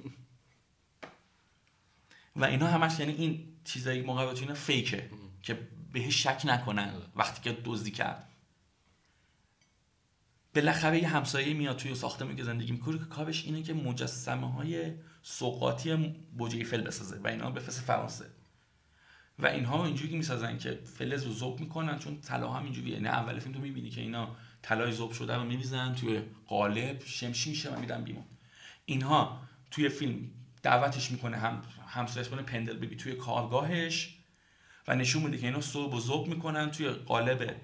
و اینا همش یعنی این چیزایی مقابلات اینا فیکه که بهش شک نکنن وقتی که دزدی کرد. بالاخره یه همسایه میاد توی ساختمون که زندگی می‌کنه که کارش اینه که مجسمه های سوقاتی بوج ایفل بسازه و اینا بفرسته فرانسه. و اینها اینجوری می‌سازن که فلز رو ذوب می‌کنن چون طلا هم اینجوریه. یعنی اول فیلم تو می‌بینی که اینا طلای ذوب شده رو میریزن توی قالب شمشی میشه و میدن بیرون. اینها توی فیلم دعوتش می‌کنه هم همسایش کنه پندل ببی توی کارگاهش و نشون میده که اینا صبح و ذوب می‌کنن توی قالب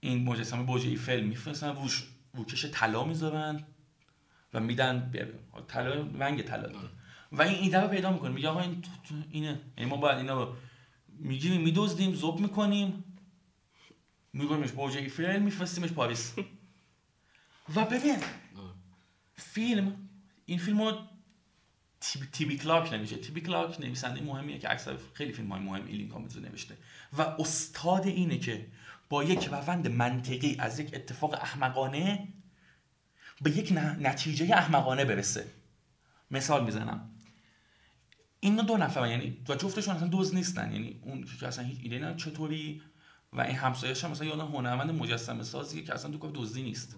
این مجسمه برج ایفل میفرستن روش روکش طلا می‌ذارن. و میدن طلا رنگ طلا. و این ایده رو پیدا می‌کنه میگه آقا این اینه. یعنی ما باید اینا رو می‌گیریم میدزدیم ذوب می‌کنیم. میگیریمش برج ایفل میفرستیمش پاریس. و ببین فیلم این فیلم رو تیبی, تیبی کلارک نمیشه. تیبی کلارک نویسنده مهمیه که اکثر خیلی فیلم های مهم Ealing Comedies رو نوشته. و استاد اینه که با یک روند منطقی از یک اتفاق احمقانه به یک نتیجه احمقانه برسه. مثال می‌زنم. این دو نفر یعنی و جفتشون اصلا دوز نیستن. یعنی اون که اصلا هیچ ایده چطوری و این همسایه‌اش هم مثلا یه آدم هنرمند مجسمه سازی که اصلا تو کار دزدی نیست.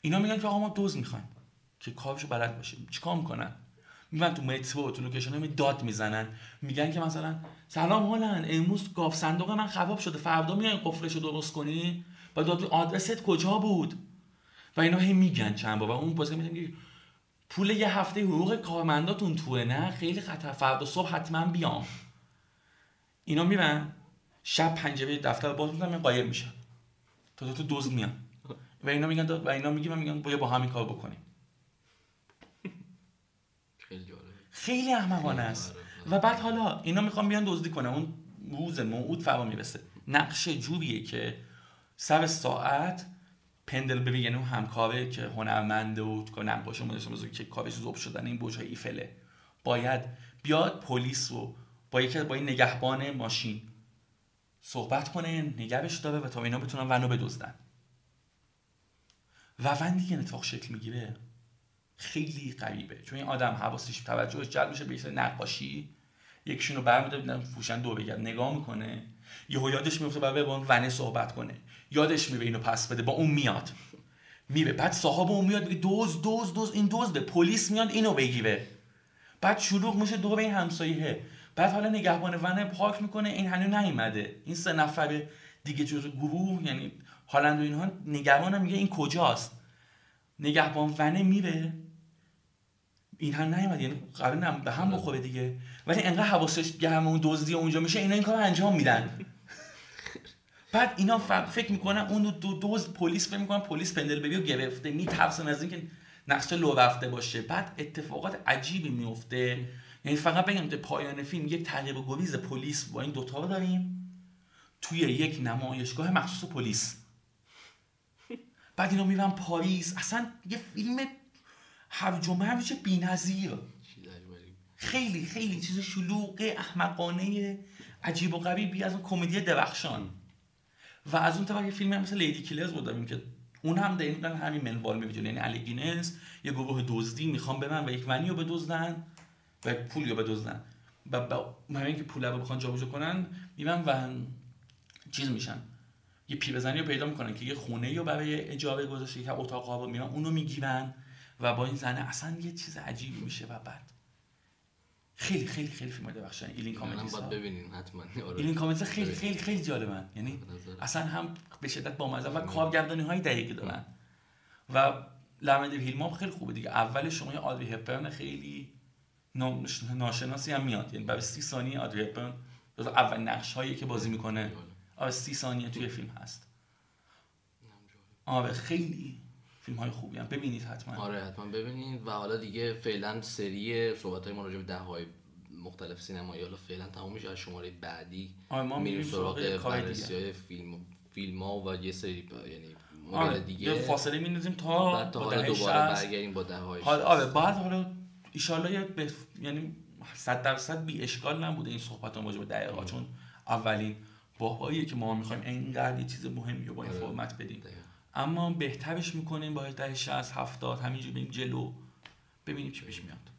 اینا میگن که آقا ما دوز می‌خوایم که کارشو بلد باشیم. چیکار می‌کنن؟ میرن تو مترو تو لوکیشن می داد می‌زنن. میگن که مثلا سلام هلند امروز گاف صندوق من خراب شده فردا میای قفلش رو درست کنی؟ و داد آدرست کجا بود؟ و اینا هی میگن چند بار. و اون بازی میگه پول یه هفته حقوق کارمنداتون توه نه؟ خیلی خطر. فردا صبح حتما بیام. اینا میرن شب پنجره دفتر باز می‌کنن قایم میشن. تا تو تو دوز میان. و اینا میگن و اینا میگن میگن باید با همین کار بکنیم. خیلی احمقانه است. و بعد حالا اینا می‌خوان بیان دزدی کنن. اون روز موعود فرا می‌رسه نقشه جوریه که سر ساعت پندل ببین یعنی اون همکاره که هنرمنده و که نقاش مجسمه که کارش ذوب شدن این برج ایفله باید بیاد پلیس رو با یکی با این نگهبان ماشین صحبت کنه نگهش داره و تا اینا بتونن ونو بدزدن. و وندی که اتفاق شکل می‌گیره. خیلی غریبه. چون این آدم حواسش توجهش جلب میشه به نقاشی یکیشون رو برمی‌داره میدن فوشن دو بگرد نگاه می‌کنه. یهو یادش میفته بعد با ونه صحبت کنه. یادش میره اینو پس بده با اون میاد. میره. بعد صاحب اون میاد میگه دوز دوز دوز این دوز به پلیس میاد اینو بگیره. بعد شلوغ میشه دور این همسایه. بعد حالا نگهبان ونه پاک می‌کنه این هنوز نیومده. این سه نفر دیگه جزو گروه یعنی هالند و اینها نگهبان میگه این کجاست؟ نگهبان ونه میره. این هم نیومد یعنی نم به هم بخوره دیگه. ولی انقدر حواسش گرم اون دزدی اونجا میشه اینا این کار انجام میدن. بعد اینا فکر می‌کنن اون دو دوز پلیس فکر می‌کنن پلیس پندل بیو گرفته. میترسن از اینکه نقشه لو رفته باشه. بعد اتفاقات عجیبی میفته یعنی فقط بگم که پایان فیلم یک تعقیب و گریز پلیس با این دوتا رو داریم. توی یک نمایشگاه مخصوص پلیس. بعد اینا میرن پاریس. اصلا یه فیلم هرج و مرج بی‌نظیر. خیلی خیلی چیز شلوغ احمقانه عجیب و غریبی از اون کمدی درخشان. و از اون طرف یه فیلمی هم مثل Ladykillers بود داریم که اون هم دقیقا همین منوال می‌بینه یعنی الک گینس یه گروه دزدی می‌خوان برن و یک ونی رو بدزدن و پولی رو بدزدن. و با همین که پول رو بخوان جابجا کنن میرن و چیز میشن. یه پیرزنی رو پیدا می‌کنن که یه خونه رو برای اجاره گذاشته که اتاق رو میرن اونو می‌گیرن. و با این زنه اصلا یه چیز عجیبی میشه و بعد. خیلی خیلی خیلی فیلم درخشان Ealing Comedies باید ببینیم حتما. آره. Ealing Comedies خیلی. خیلی خیلی جالبن یعنی به نظر- اصلا هم به شدت بامزه و کارگردانی های دقیقی دارن. و Lavender Hill Mob هم خیلی خوبه دیگه. اول شما یه آدری هپبرن خیلی ناش- ناشناسی هم میاد. یعنی برای سی ثانیه آدری هپبرن جز اول نقش هایی که بازی می‌کنه. آره سی ثانیه توی فیلم هست. آره خیلی فیلم های خوبی هم. ببینید حتما. آره حتما ببینید. و حالا دیگه فعلا سری صحبت های ما راجع به ده های مختلف سینمایی حالا فعلا تموم میشه. از شماره بعدی آره ما میریم سراغ بررسی های فیلم فیلم ها و یه سری ب- یعنی آره دیگه. فاصله میندازیم تا تا با حالا دوباره 60. برگردیم با ده های حالا آره بعد حالا ایشالله یه بف... یعنی صد درصد بی اشکال نبوده این صحبت هم به دقیقا چون اولین باهاییه که ما می‌خوایم اینقدر یه چیز مهمی رو با این آره. فرمت بدیم. دقیقاً. اما بهترش می‌کنیم با دهه 60 70 همینجوری بریم جلو ببینیم چی پیش میاد.